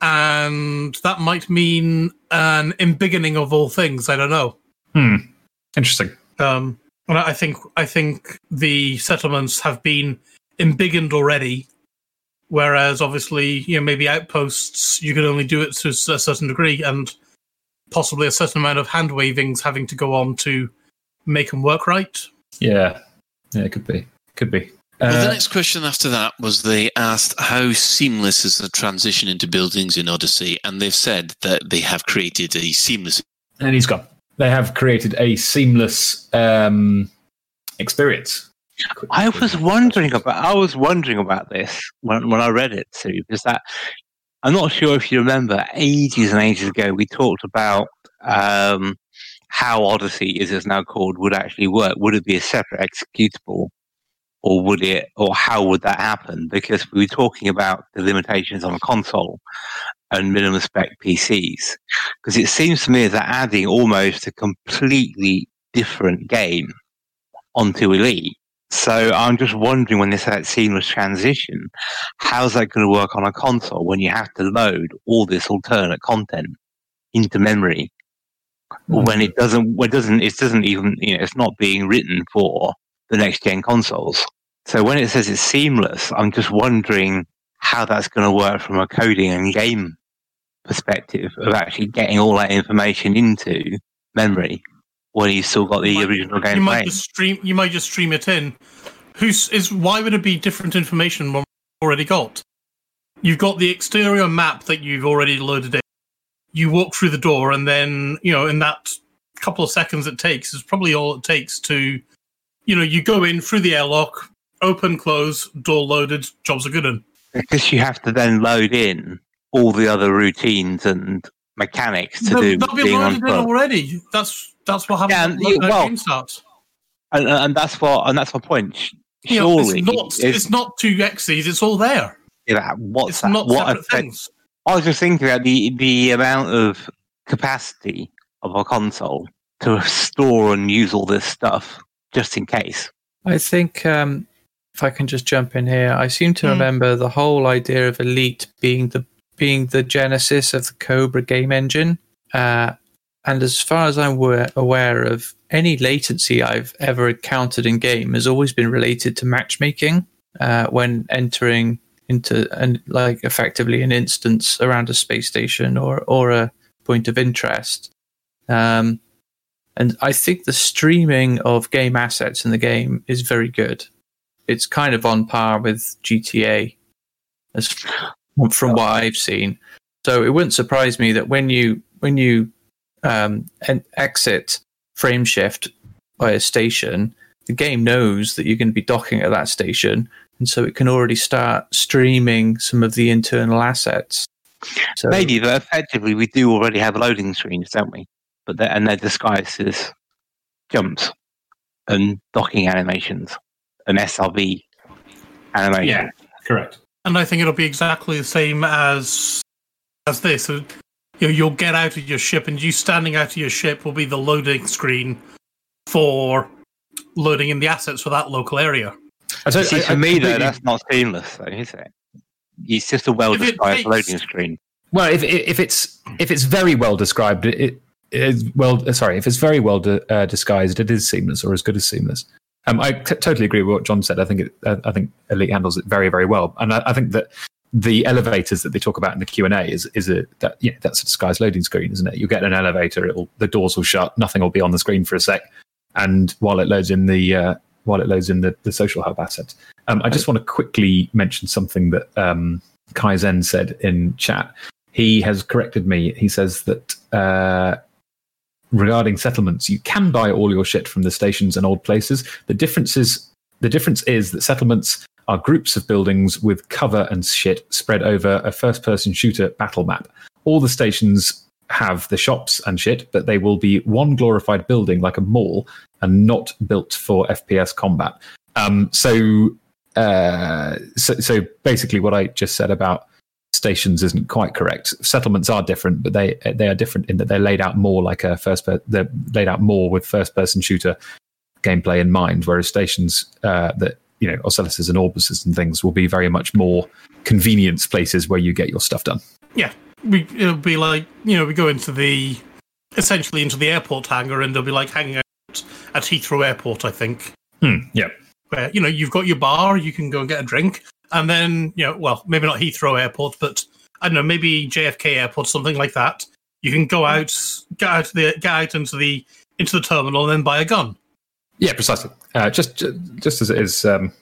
And that might mean an embiggening of all things. I don't know. Hmm. Interesting. Um, and I think I think the settlements have been embiggened already, whereas obviously you know maybe outposts you can only do it to a certain degree, and possibly a certain amount of hand wavings having to go on to make them work right. Yeah. Yeah, it could be. Could be. well, the Uh, next question after that was they asked how seamless is the transition into buildings in Odyssey, and they've said that they have created a seamless. and he's gone. They have created a seamless um, experience. I was wondering about. I was wondering about this when when I read it too, because that I'm not sure if you remember ages and ages ago we talked about um, how Odyssey, as it's now called, would actually work. Would it be a separate executable, or would it, or how would that happen? Because we were talking about the limitations on a console and minimum spec PCs. Because it seems to me that adding almost a completely different game onto Elite. So I'm just wondering when this seamless transition, how's that going to work on a console when you have to load all this alternate content into memory when it doesn't, when it doesn't, it doesn't even, you know, it's not being written for the next gen consoles. So when it says it's seamless, I'm just wondering how that's going to work from a coding and game perspective of actually getting all that information into memory when you've still got the original game you might playing. just stream. You might just stream it in. Who's is why would it be different information when already got? You've got the exterior map that you've already loaded in. You walk through the door, and then you know in that couple of seconds it takes is probably all it takes to, you know, you go in through the airlock, open, close, door loaded, jobs are good. In because you have to then load in all the other routines and mechanics to They'll- do they'll be being on loaded in already. That's that's what happens Yeah, when you- well, game starts. and, and that's what and that's my point. Sh- You know, it's not. it's- It's not two X's. It's all there. yeah, what's It's that? not what separate effect- things. I was just thinking about the the amount of capacity of a console to store and use all this stuff just in case. I think um, if I can just jump in here, I seem to Hmm. remember the whole idea of Elite being the being the genesis of the Cobra game engine. Uh, and as far as I'm aware, of, any latency I've ever encountered in game has always been related to matchmaking uh, when entering into an like effectively an instance around a space station or or a point of interest. Um, and I think the streaming of game assets in the game is very good. It's kind of on par with GTA, as from what I've seen. So it wouldn't surprise me that when you when you um, en- exit frame shift by a station, the game knows that you're going to be docking at that station, and so it can already start streaming some of the internal assets. So Maybe, but effectively, we do already have loading screens, don't we? But they're, and they're disguised as jumps and docking animations and SRV animation. Yeah, correct. And I think it'll be exactly the same as as this. So, you know, you'll get out of your ship, and you standing out of your ship will be the loading screen for loading in the assets for that local area. I don't- See, I- for I me, though, completely- that's not seamless, though, is it? It's just a well-described takes- loading screen. Well, if if it's if it's very well described, it, it is well. Sorry, if it's very well de, uh, disguised, it is seamless or as good as seamless. Um, I t- totally agree with what John said. I think it, uh, I think Elite handles it very very well, and I, I think that the elevators that they talk about in the Q and A is is a that yeah that's a disguised loading screen, isn't it? You get an elevator, it'll the doors will shut, nothing will be on the screen for a sec, and while it loads in the uh, while it loads in the, the social hub assets. Um, I just want to quickly mention something that um, Kaizen said in chat. He has corrected me. He says that uh, regarding settlements, you can buy all your shit from the stations and old places. The difference is the difference is that settlements are groups of buildings with cover and shit spread over a first-person shooter battle map. All the stations have the shops and shit, but they will be one glorified building like a mall and not built for FPS combat. Um, so uh, so, so basically, what I just said about stations isn't quite correct. Settlements are different, but they they are different in that they're laid out more like a first. Per- they're laid out more with first person shooter gameplay in mind, whereas stations uh, that you know Ocelluses and Orbises and things will be very much more convenience places where you get your stuff done. Yeah, we it'll be like you know we go into the essentially into the airport hangar and they'll be like hanging out at Heathrow Airport, I think. Hmm, yeah. Where you know you've got your bar, you can go and get a drink, and then you know well maybe not Heathrow Airport, but I don't know maybe JFK Airport, something like that. You can go out, get out the get out into the into the terminal, and then buy a gun. Yeah, precisely. Uh, just just as it is um,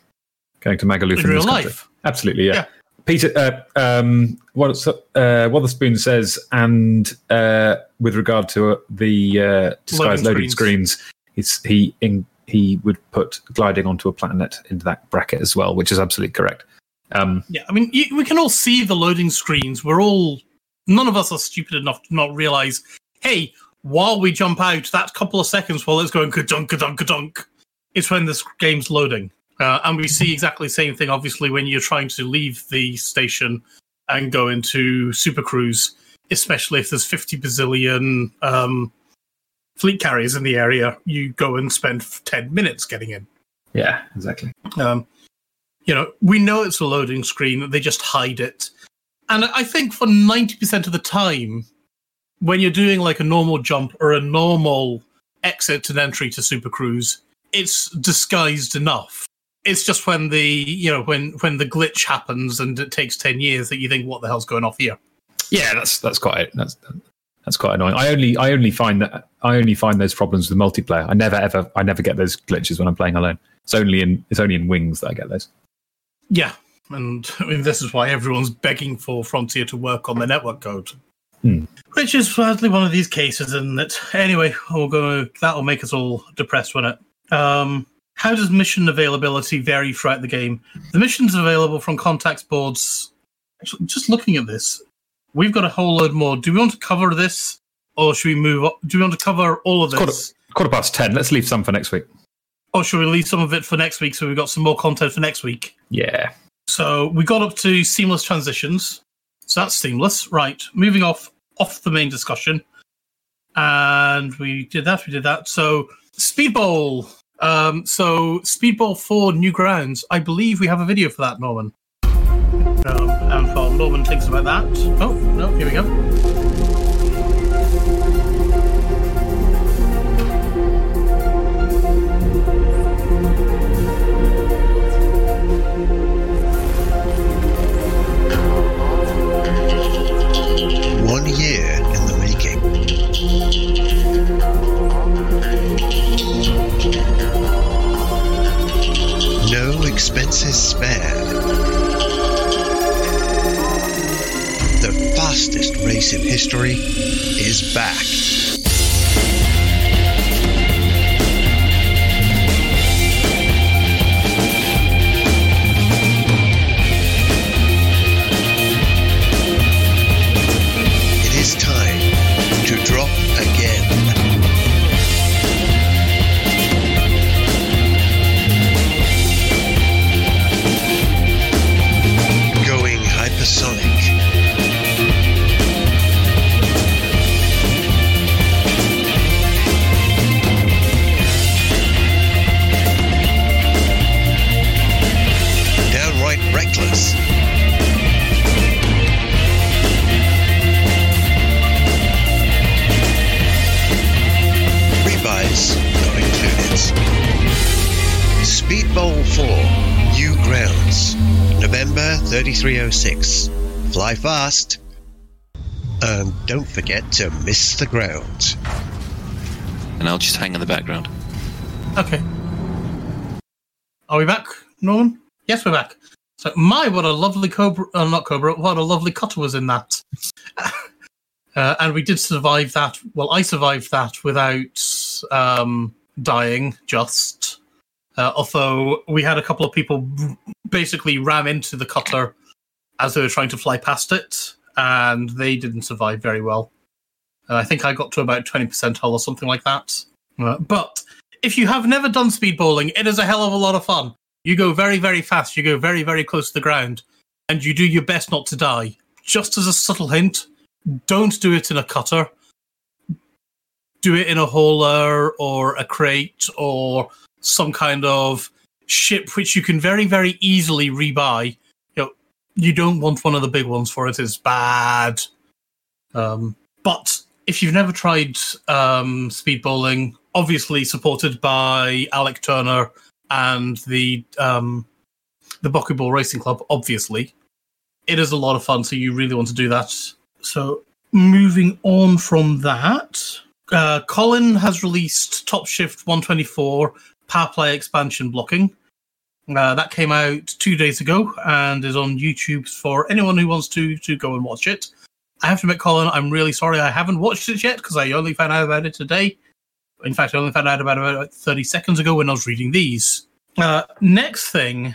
going to Magaluf In in real life. Absolutely, yeah. Yeah. Peter, uh, um, what uh, Wotherspoon says, and uh, with regard to uh, the uh, disguised Loading loading screens, it's, he in, he would put gliding onto a planet into that bracket as well, which is absolutely correct. Um, Yeah, I mean, you, we can all see the loading screens. We're all, none of us are stupid enough to not realize, hey, while we jump out, that couple of seconds while it's going ka-dunk, ka-dunk, ka-dunk, it's when this game's loading. Uh, and we see exactly the same thing, obviously, when you're trying to leave the station and go into Super Cruise, especially if there's 50 bazillion um, fleet carriers in the area, you go and spend 10 minutes getting in. yeah, exactly. Um, you know, we know it's a loading screen, they just hide it. And I think for 90% of the time, when you're doing like a normal jump or a normal exit and entry to Super Cruise, it's disguised enough. It's just when the you know when when the glitch happens and it takes ten years that you think what the hell's going off here. Yeah, that's that's quite that's that's quite annoying. I only I only find that I only find those problems with multiplayer. I never ever I never get those glitches when I'm playing alone. It's only in it's only in Wings that I get those. Yeah, and I mean this is why everyone's begging for Frontier to work on the network code. Hmm. Which is sadly one of these cases, isn't it? Anyway, we'll go. That'll make us all depressed, won't it? Um, how does mission availability vary throughout the game? The missions available from contacts boards. Actually, just looking at this, we've got a whole load more. Do we want to cover this, or should we move? On? Do we want to cover all of Quarter, this, quarter past ten. Let's leave some for next week. or should we leave some of it for next week so we've got some more content for next week? Yeah. So we got up to seamless transitions. So that's seamless. Right. Moving off off the main discussion. And we did that, we did that. So Speedball. Um, so Speedball 4 New Grounds. I believe we have a video for that, Norman. Um, and while Norman thinks about that. Oh, no, here we go. Fly fast. And don't forget to miss the ground. And I'll just hang in the background. Okay. Are we back, Norman? Yes, we're back. So, my, what a lovely Cobra, uh, not Cobra, what a lovely cutter was in that. uh, and we did survive that. Well, I survived that without um, dying, just. Uh, although we had a couple of people basically ram into the cutter as they were trying to fly past it, and they didn't survive very well. Uh, I think I got to about 20% hull or something like that. Uh, but if you have never done speedballing, it is a hell of a lot of fun. You go very, very fast. You go very, very close to the ground, and you do your best not to die. Just as a subtle hint, don't do it in a cutter. Do it in a hauler or a Krait or some kind of ship which you can very, very easily rebuy. You don't want one of the big ones for it is bad. Um, but if you've never tried um, speedballing, obviously supported by Alec Turner and the um, the Buckyball Racing Club, obviously, it is a lot of fun. So you really want to do that. So moving on from that, uh, Colin has released Top Shift 124 Power Play expansion blocking. Uh, that came out two days ago and is on YouTube for anyone who wants to to go and watch it. I have to admit, Colin, I'm really sorry I haven't watched it yet because I only found out about it today. In fact, I only found out about it about 30 seconds ago when I was reading these. Uh, next thing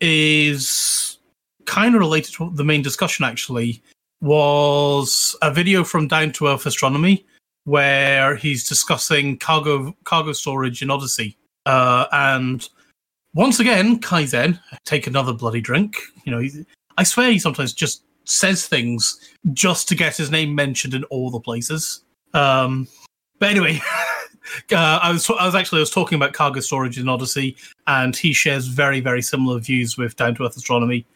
is kind of related to the main discussion, actually, was a video from Down to Earth Astronomy where he's discussing cargo cargo storage in Odyssey. Uh, and once again, Kai Kaizen, take another bloody drink. You know, I swear he sometimes just says things just to get his name mentioned in all the places. Um, but anyway, uh, I was I was actually I was talking about cargo storage in Odyssey, and he shares very very similar views with Down to Earth Astronomy,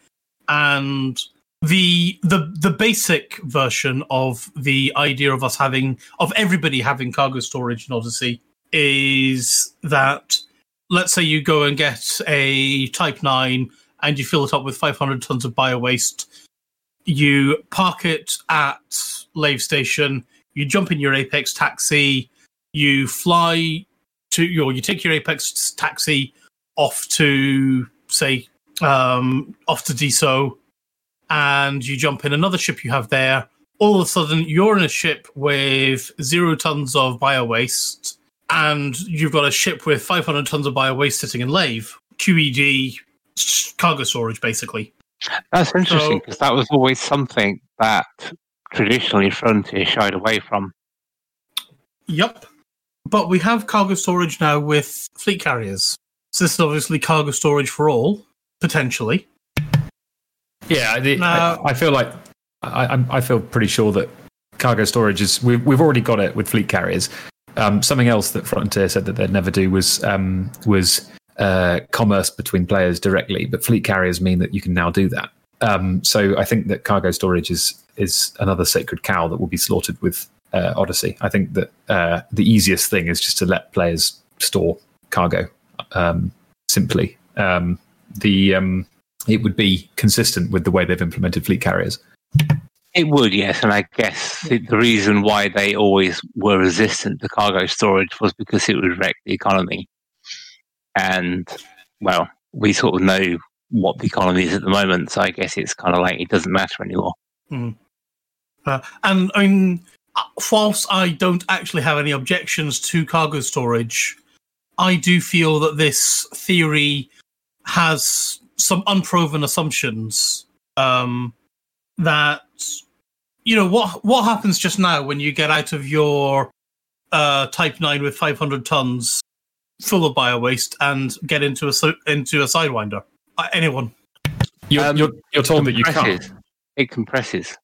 and the the the basic version of the idea of us having of everybody having cargo storage in Odyssey is that let's say you go and get a Type Nine and you fill it up with 500 tons of bio waste you park it at Lave Station, you jump in your Apex taxi, you fly to your, you take your Apex taxi off to say um, off to DSO, and you jump in another ship you have there. All of a sudden, you're in a ship with zero tons of bio waste, and you've got a ship with 500 tons of bio waste sitting in Lave. QED cargo storage, basically. That's interesting So- because that was always something that traditionally Frontier shied away from. Yep. But we have cargo storage now with fleet carriers. So this is obviously cargo storage for all, potentially. Yeah, the, No. I, I feel like I, I feel pretty sure that cargo storage is we've we've already got it with fleet carriers. Um, something else that Frontier said that they'd never do was um, was uh, commerce between players directly, but fleet carriers mean that you can now do that. Um, so I think that cargo storage is is another sacred cow that will be slaughtered with uh, Odyssey. I think that uh, the easiest thing is just to let players store cargo um, simply. Um, the um, it would be consistent with the way they've implemented fleet carriers. It would, yes, and I guess the, the reason why they always were resistant to cargo storage was because it would wreck the economy. And well, we sort of know what the economy is at the moment, so I guess it's kind of like it doesn't matter anymore. Mm. Uh, and I mean, whilst I don't actually have any objections to cargo storage, I do feel that this theory has some unproven assumptions. Um, that you know what what happens just now when you get out of your uh, Type Nine with 500 tons full of bio waste and get into a so- into a sidewinder. Uh, anyone? You're, Um, you're, you're told that you compresses. can't. It compresses.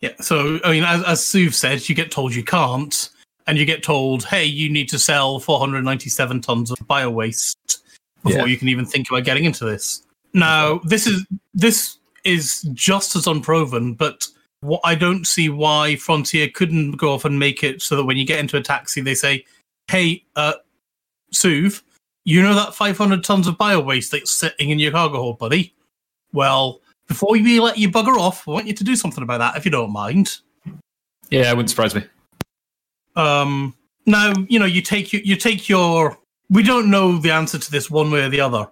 Yeah. So I mean, as, as Suv said, you get told you can't, and you get told, "Hey, you need to sell 497 tons of bio waste before Yeah. you can even think about getting into this." Now, this is this is just as unproven, but what I don't see why Frontier couldn't go off and make it so that when you get into a taxi, they say, "Hey, uh, Suv, you know that 500 tons of bio waste that's sitting in your cargo hold, buddy? Well." Before we let you bugger off, I want you to do something about that if you don't mind. Yeah, it wouldn't surprise me. Um, now you know you take you, you take your. We don't know the answer to this one way or the other.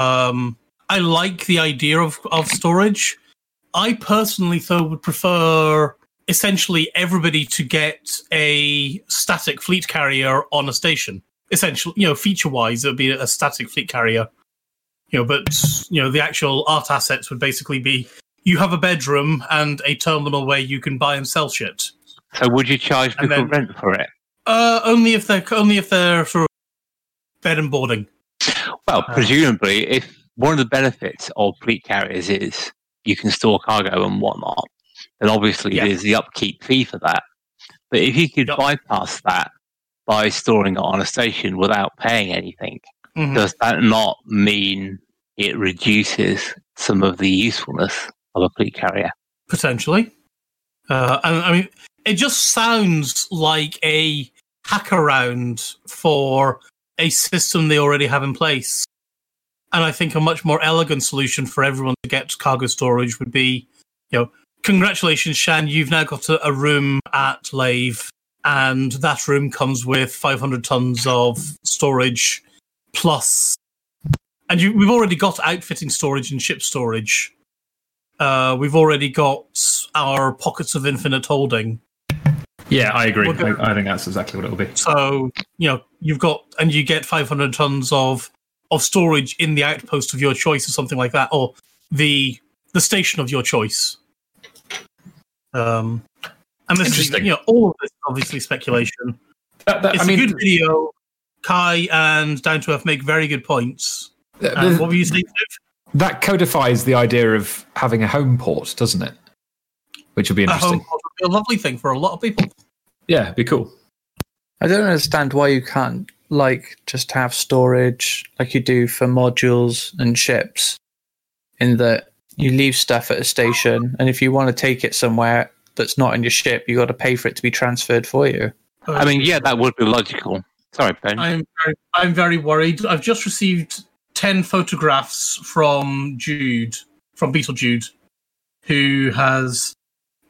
Um, I like the idea of of storage. I personally, though, would prefer essentially everybody to get a static fleet carrier on a station. Essentially, you know, feature wise, it would be a static fleet carrier. You know, but you know, the actual art assets would basically be you have a bedroom and a terminal where you can buy and sell shit. so would you charge people then- rent for it? Uh, only if they're only if they're sort of bed and boarding. Well, presumably, if one of the benefits of fleet carriers is you can store cargo and whatnot, And obviously Yeah. there's the upkeep fee for that. But if you could bypass that by storing it on a station without paying anything, Mhm. does that not mean it reduces some of the usefulness of a fleet carrier? potentially. Uh, and I mean, it just sounds like a hack around for a system they already have in place. And I think a much more elegant solution for everyone to get cargo storage would be, you know, congratulations, Shan, you've now got a, a room at Lave, and that room comes with 500 tons of storage plus. And you, we've already got outfitting storage and ship storage. Uh, we've already got our pockets of infinite holding. Yeah, I agree. I, I think that's exactly what it'll be. So you know you've got and you get 500 tons of of storage in the outpost of your choice or something like that, or the the station of your choice. Um, and this is Interesting. you know all of this is obviously speculation. That- that- it's I a mean- good video. Kai and Down to Earth make very good points. Uh, Um, the- what were you saying? That codifies the idea of having a home port, doesn't it? Which would be A interesting. home port would be a lovely thing for a lot of people. Yeah, it'd be cool. I don't understand why you can't like just have storage like you do for modules and ships in that you leave stuff at a station and if you want to take it somewhere that's not in your ship you got to pay for it to be transferred for you oh, I mean, yeah, that would be logical. Sorry, Ben. I'm very, I'm very worried. I've just received ten photographs from Jude, from Beetle Jude, who has,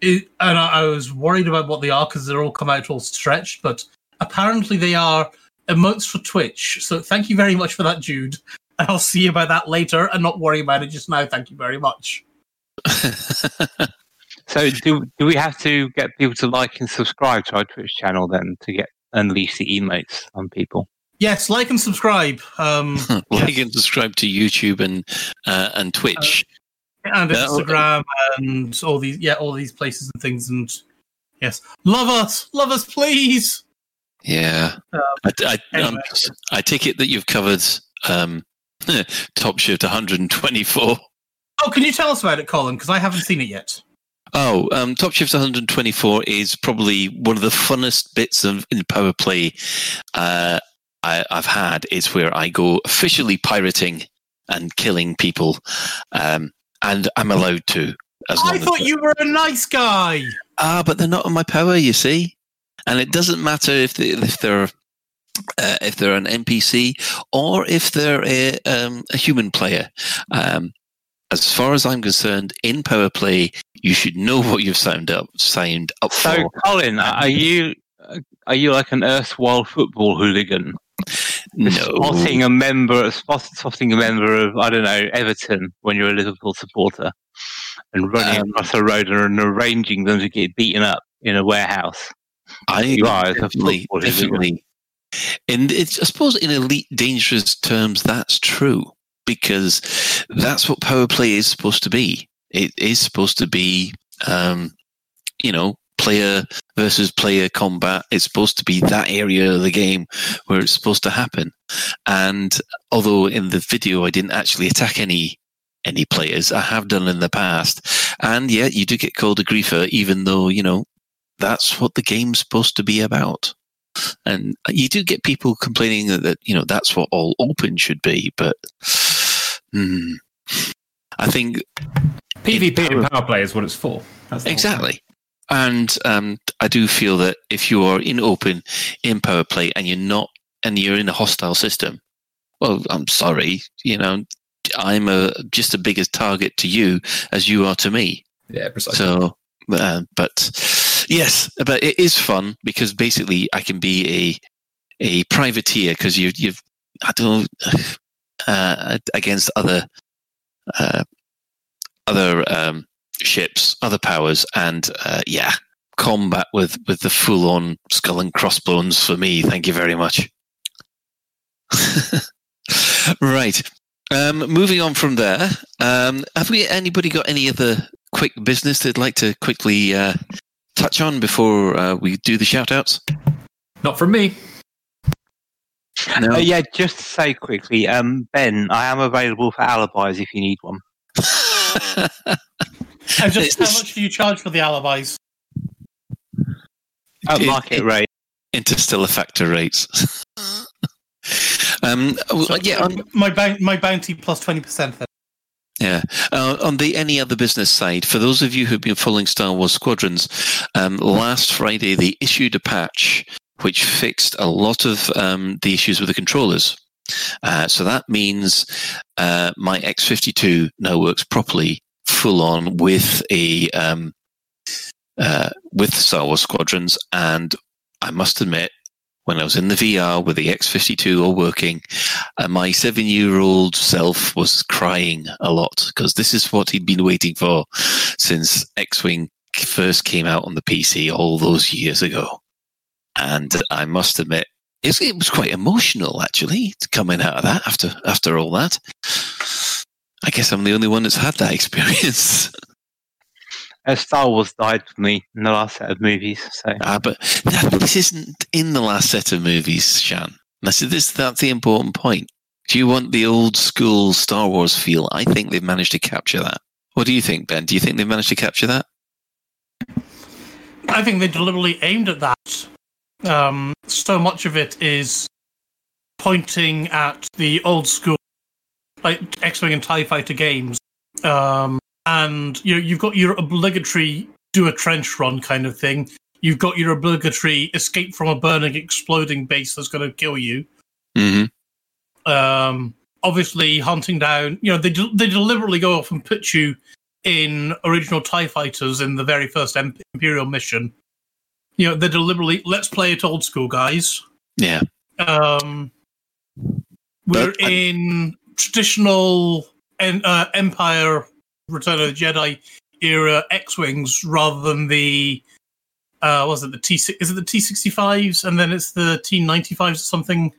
it, and I, I was worried about what they are because they're all come out all stretched, but apparently they are emotes for Twitch. So thank you very much for that, Jude. And I'll see you about that later, and not worry about it just now. Thank you very much. So do do we have to get people to like and subscribe to our Twitch channel then to get unleash the emotes on people? Yes, like and subscribe. Um, like and subscribe to YouTube and uh, and Twitch. and Yeah, oh, Instagram and all these yeah all these places and things and yes love us love us please yeah, Um, I, I, um. I take it that you've covered um, Top Shift 124. oh can you tell us about it Colin because I haven't seen it yet Oh, um, Top Shift 124 is probably one of the funnest bits of in power play uh, I, I've had. Is where I go officially pirating and killing people, um, and I'm allowed to. I thought you were a nice guy Ah, but they're not on my power, you see. And it doesn't matter if they, if they're uh, if they're an NPC or if they're a um, a human player. Um, as far as I'm concerned, in power play, you should know what you've signed up signed up So, for. Colin, are you are you like an erstwhile football hooligan? No. spotting a member, spotting a member of I don't know Everton when you're a Liverpool supporter, and running Um, across the road and arranging them to get beaten up in a warehouse. I definitely, definitely. And it's, I suppose, in elite dangerous terms, that's true because that's what power play is supposed to be. It is supposed to be, um, you know, player versus player combat. It's supposed to be that area of the game where it's supposed to happen. And although in the video I didn't actually attack any any players, I have done in the past. And yeah, you do get called a griefer, even though you know that's what the game's supposed to be about. And you do get people complaining that, that you know that's what all open should be, but hmm, I think PvP and power play is what it's for. Exactly. And um, I do feel that if you are in open, in power play, and you're not, and you're in a hostile system, well, I'm sorry, you know, I'm a just as big a target to you as you are to me. Yeah, precisely. So, uh, but yes, but it is fun because basically I can be a a privateer because you you've I don't know, uh, against other uh, other um, ships, other powers, and uh, yeah, combat with with the full on skull and crossbones for me. Thank you very much. right. Um, moving on from there, um, have we anybody got any other quick business they'd like to quickly uh, touch on before uh, we do the shout outs? Not from me. No. Uh, yeah, just to say quickly, um, Ben, I am available for alibis if you need one. And just how much do you charge for the alibis? At market rate. Interstellar factor rates. um, well, yeah, on, My boun- my bounty plus twenty percent. Yeah. Uh, on the any other business side, for those of you who've been following Star Wars Squadrons, um, last Friday they issued a patch which fixed a lot of um, the issues with the controllers. Uh, so that means uh, my X52 now works properly, full on with a um, uh, with Star Wars Squadrons, and I must admit. When I was in the VR with the X52 all working, and my seven year old self was crying a lot because this is what he'd been waiting for since X Wing first came out on the PC all those years ago. And I must admit, it, was quite emotional actually coming out of that after after all that. I guess I'm the only one that's had that experience. Uh, Star Wars died for me in the last set of movies. So Ah, but that, this isn't in the last set of movies, Shan. That's, this, that's the important point. If you want the old school Star Wars feel, I think they've managed to capture that. What do you think, Ben? Do you think they've managed to capture that? I think they deliberately aimed at that. Um, so much of it is pointing at the old school, like X-wing and Tie Fighter games, um, and you know, you've got your obligatory do a trench run kind of thing. You've got your obligatory escape from a burning, exploding base that's going to kill you. Mm-hmm. Um, obviously, hunting down. You know, they de- they deliberately go off and put you in original Tie Fighters in the very first Im- Imperial mission. You know, they deliberately let's play it old school, guys. Yeah. Um, we're I- in traditional en- uh, Empire Return of the Jedi era X wings rather than the uh, was it the T? Is it the T sixty fives and then it's the T ninety fives or something?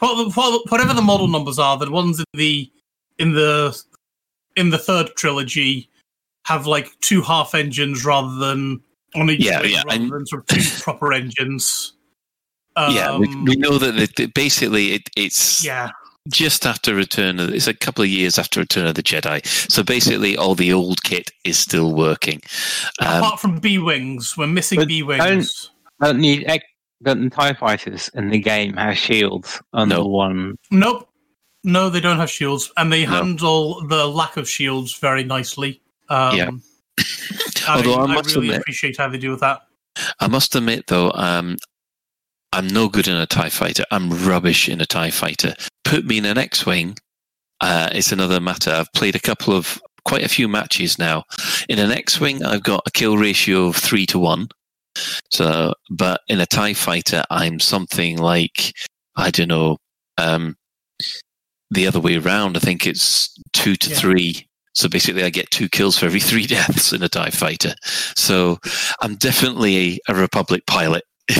What the- what- Whatever the model numbers are, the ones in the in the in the third trilogy have like two half engines rather than on each Yeah, wing yeah, rather and- than sort of two proper engines. yeah, we, Um, we know that it- basically it, it's yeah. Just after Return of it's a couple of years after Return of the Jedi. So basically, all the old kit is still working. Um, Apart from B wings, we're missing B wings. don't need X- don't Tie Fighters in the game have shields on the one. Nope. No, they don't have shields, and they No. handle the lack of shields very nicely. Um, Yeah. I, Although I I must really admit- appreciate how they deal with that. I must admit, though, um, I'm no good in a TIE fighter. I'm rubbish in a TIE fighter. Put me in an X Wing, uh, it's another matter. I've played a couple of, quite a few matches now. In an X Wing, I've got a kill ratio of three to one. So, but in a TIE fighter, I'm something like, I don't know, um, the other way around. I think it's two to Yeah. three. So basically, I get two kills for every three deaths in a TIE fighter. So I'm definitely a Republic pilot.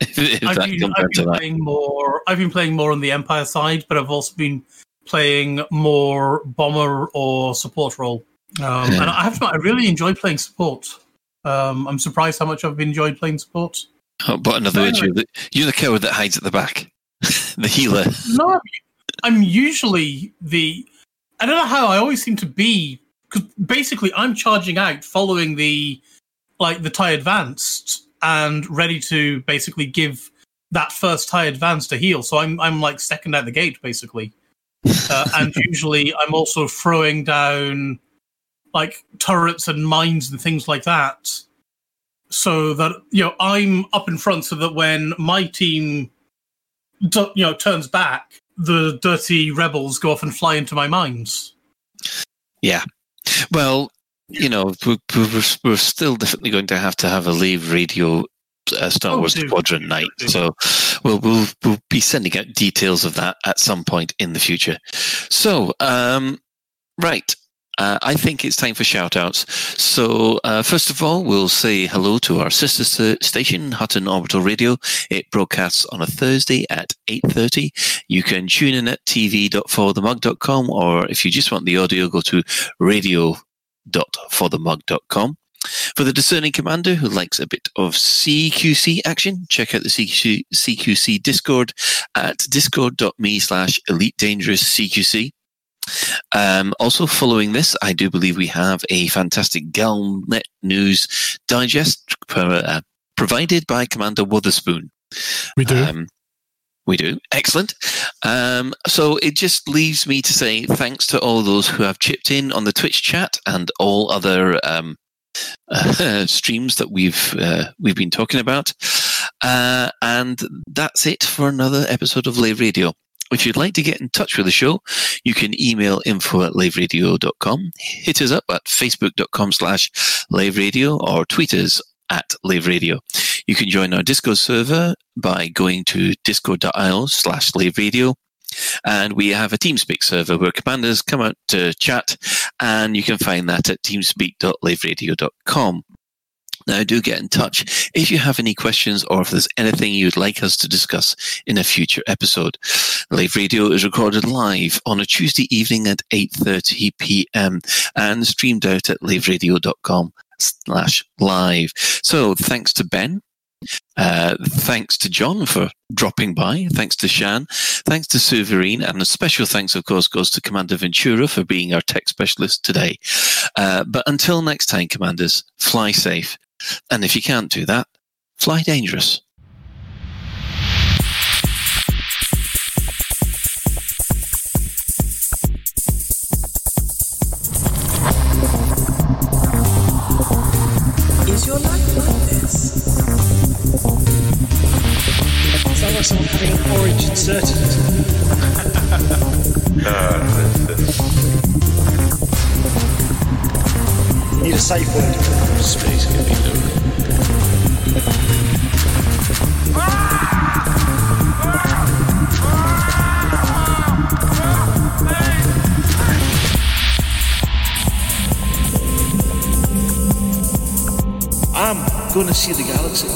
I've been, I've been playing more. I've been playing more on the Empire side, but I've also been playing more bomber or support role. Um, Yeah. And I have to. I really enjoy playing support. Um, I'm surprised how much I've enjoyed playing support. Oh, but in other words, you're the, you're the coward that hides at the back, the healer. No, I'm usually the. I don't know how. I always seem to be because basically I'm charging out, following the like the tie advanced, and ready to basically give that first tie advance to heal. So I'm I'm like second out the gate basically, uh, and usually I'm also throwing down like turrets and mines and things like that. So that you know I'm up in front, so that when my team you know turns back, the dirty rebels go off and fly into my mines. Yeah. Well, you know, we're, we're, still definitely going to have to have a Lave Radio uh, Star Oh, Wars do. Squadron night. So we'll, we'll we'll be sending out details of that at some point in the future. So, um, right. Uh, I think it's time for shout outs. So, uh, first of all, we'll say hello to our sister st- station, Hutton Orbital Radio. It broadcasts on a Thursday at 8.30. You can tune in at tv.forthemug.com or if you just want the audio, go to radio.forthemug.com. For the discerning commander who likes a bit of CQC action, check out the CQC, CQC Discord at discord.me slash elite dangerous CQC. Um, also, following this, I do believe we have a fantastic Galnet News digest per, uh, provided by Commander Wotherspoon. We do. Um, we do. Excellent. Um, so it just leaves me to say thanks to all those who have chipped in on the Twitch chat and all other um, uh, streams that we've uh, we've been talking about. Uh, and that's it for another episode of Lave Radio. If you'd like to get in touch with the show, you can email info at laveradio.com, hit us up at facebook.com slash laveradio or tweet us at Lave Radio. You can join our Discord server by going to discord.io slash Lave Radio. And we have a TeamSpeak server where commanders come out to chat, and you can find that at teamspeak.laveradio.com. Now, do get in touch if you have any questions or if there's anything you'd like us to discuss in a future episode. Lave Radio is recorded live on a Tuesday evening at 8.30 p.m. and streamed out at laveradio.com slash live. So thanks to Ben. Uh, thanks to John for dropping by. Thanks to Shan. Thanks to Suverine. And a special thanks, of course, goes to Commander Ventura for being our tech specialist today. Uh, but until next time, Commanders, fly safe. And if you can't do that, fly dangerous. Is your like this? Sounds like someone having an orange inserted You need a safe word. Space can be done. I'm gonna see the galaxy.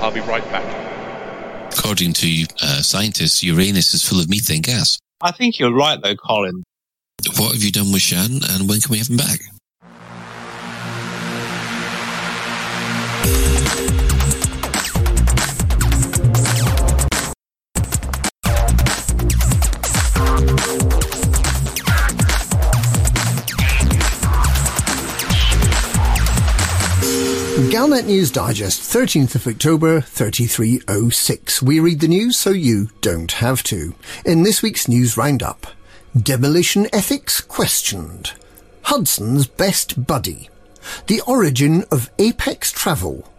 I'll be right back. According to uh, scientists, Uranus is full of methane gas. I think you're right, though, Colin. What have you done with Shan, and when can we have him back? News Digest, 13th of October, 3306. We read the news so you don't have to. In this week's news roundup, demolition ethics questioned. Hudson's best buddy. The origin of apex travel.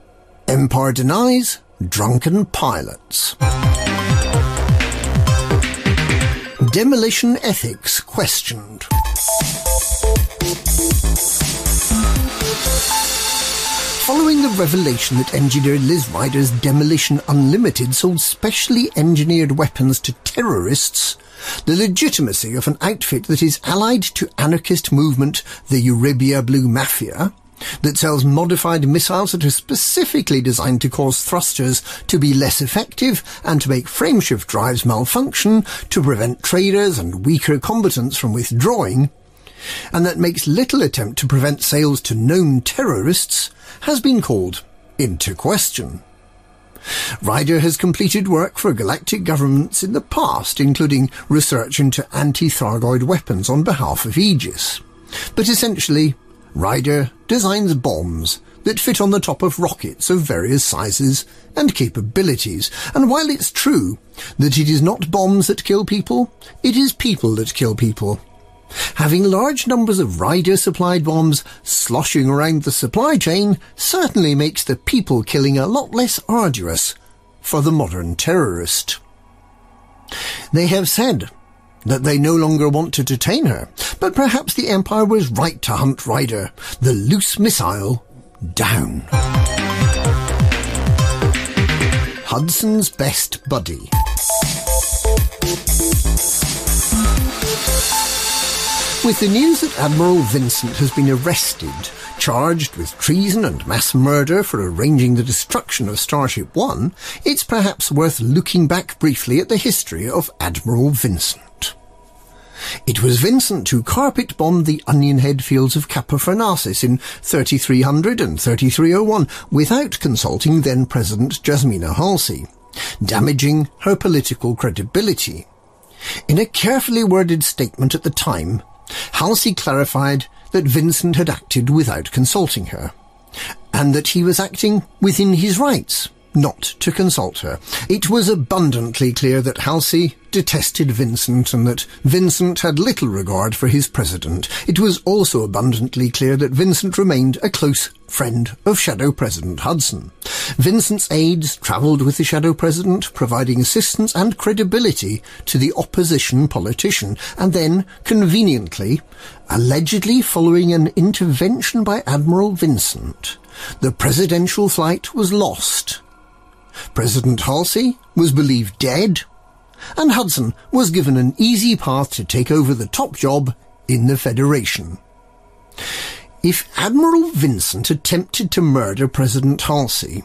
Empire denies drunken pilots. Demolition ethics questioned. Following the revelation that engineer Liz Ryder's Demolition Unlimited sold specially engineered weapons to terrorists, the legitimacy of an outfit that is allied to anarchist movement the Eurybia Blue Mafia, that sells modified missiles that are specifically designed to cause thrusters to be less effective and to make frameshift drives malfunction to prevent traders and weaker combatants from withdrawing, and that makes little attempt to prevent sales to known terrorists, has been called into question. Ryder has completed work for galactic governments in the past, including research into anti-Thargoid weapons on behalf of Aegis. But essentially, Ryder designs bombs that fit on the top of rockets of various sizes and capabilities. And while it's true that it is not bombs that kill people, it is people that kill people. Having large numbers of Ryder-supplied bombs sloshing around the supply chain certainly makes the people killing a lot less arduous for the modern terrorist. They have said that they no longer want to detain her, but perhaps the Empire was right to hunt Ryder, the loose missile, down. Hudson's best buddy. With the news that Admiral Vincent has been arrested, charged with treason and mass murder for arranging the destruction of Starship One, it's perhaps worth looking back briefly at the history of Admiral Vincent. It was Vincent who carpet bombed the onion head fields of Kappa Fornacis in 3300 and 3301 without consulting then President Jasmina Halsey, damaging her political credibility. In a carefully worded statement at the time, Halsey clarified that Vincent had acted without consulting her, and that he was acting within his rights not to consult her. It was abundantly clear that Halsey detested Vincent and that Vincent had little regard for his president. It was also abundantly clear that Vincent remained a close friend of Shadow President Hudson. Vincent's aides travelled with the Shadow President, providing assistance and credibility to the opposition politician, and then, conveniently, allegedly following an intervention by Admiral Vincent, the presidential flight was lost President Halsey was believed dead, and Hudson was given an easy path to take over the top job in the Federation. If Admiral Vincent attempted to murder President Halsey,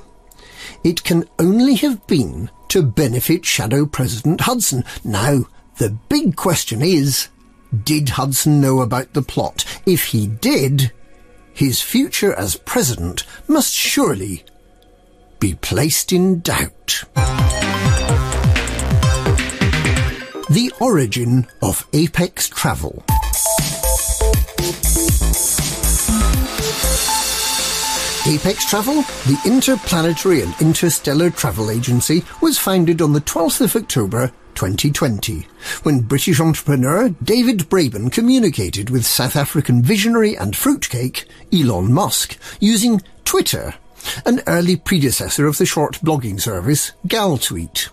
it can only have been to benefit Shadow President Hudson. Now, the big question is, did Hudson know about the plot? If he did, his future as president must surely be placed in doubt. The origin of Apex Travel. Apex Travel, the interplanetary and interstellar travel agency, was founded on the 12th of October 2020, when British entrepreneur David Braben communicated with South African visionary and fruitcake Elon Musk using Twitter an early predecessor of the short blogging service GalTweet.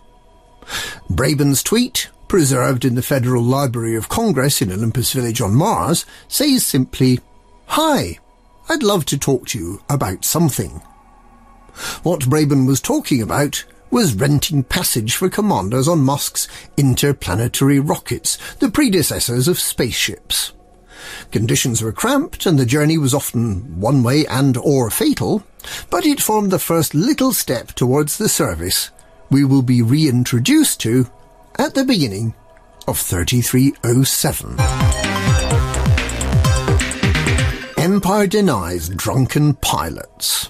Braben's tweet, preserved in the Federal Library of Congress in Olympus Village on Mars, says simply, Hi, I'd love to talk to you about something. What Braben was talking about was renting passage for commanders on Musk's interplanetary rockets, the predecessors of spaceships. Conditions were cramped and the journey was often one way and or fatal, but it formed the first little step towards the service we will be reintroduced to at the beginning of 3307. Empire denies drunken pilots.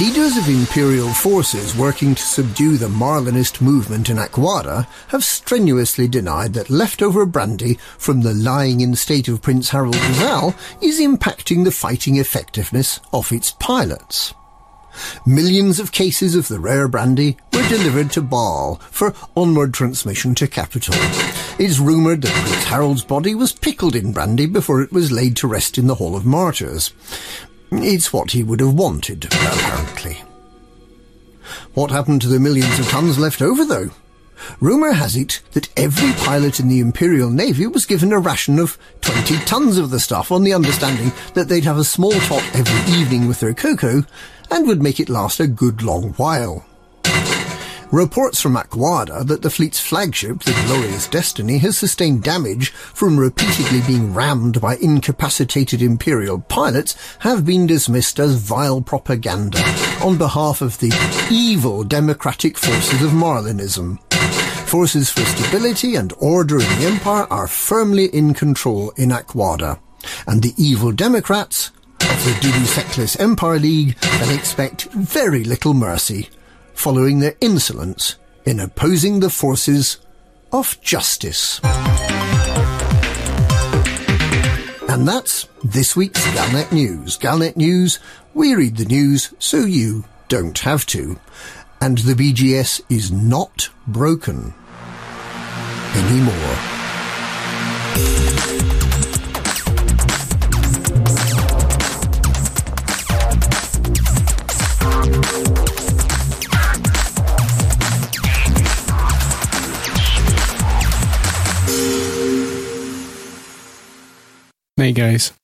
Leaders of imperial forces working to subdue the Marlinist movement in Aquada have strenuously denied that leftover brandy from the lying-in state of Prince Harold Rizal is impacting the fighting effectiveness of its pilots. Millions of cases of the rare brandy were delivered to Baal for onward transmission to capital. It's rumoured that Prince Harold's body was pickled in brandy before it was laid to rest in the Hall of Martyrs. It's what he would have wanted, apparently. What happened to the millions of tons left over, though? Rumour has it that every pilot in the Imperial Navy was given a ration of 20 tons of the stuff on the understanding that they'd have a small tot every evening with their cocoa and would make it last a good long while. Reports from Aquada that the fleet's flagship, the Glorious Destiny, has sustained damage from repeatedly being rammed by incapacitated Imperial pilots have been dismissed as vile propaganda on behalf of the evil democratic forces of Marlinism. Forces for stability and order in the Empire are firmly in control in Aquada, and the evil Democrats of the Dudu Feckless Empire League can expect very little mercy following their insolence in opposing the forces of justice. And that's this week's Galnet News. Galnet News, we read the news so you don't have to. And the BGS is not broken anymore. Hey guys,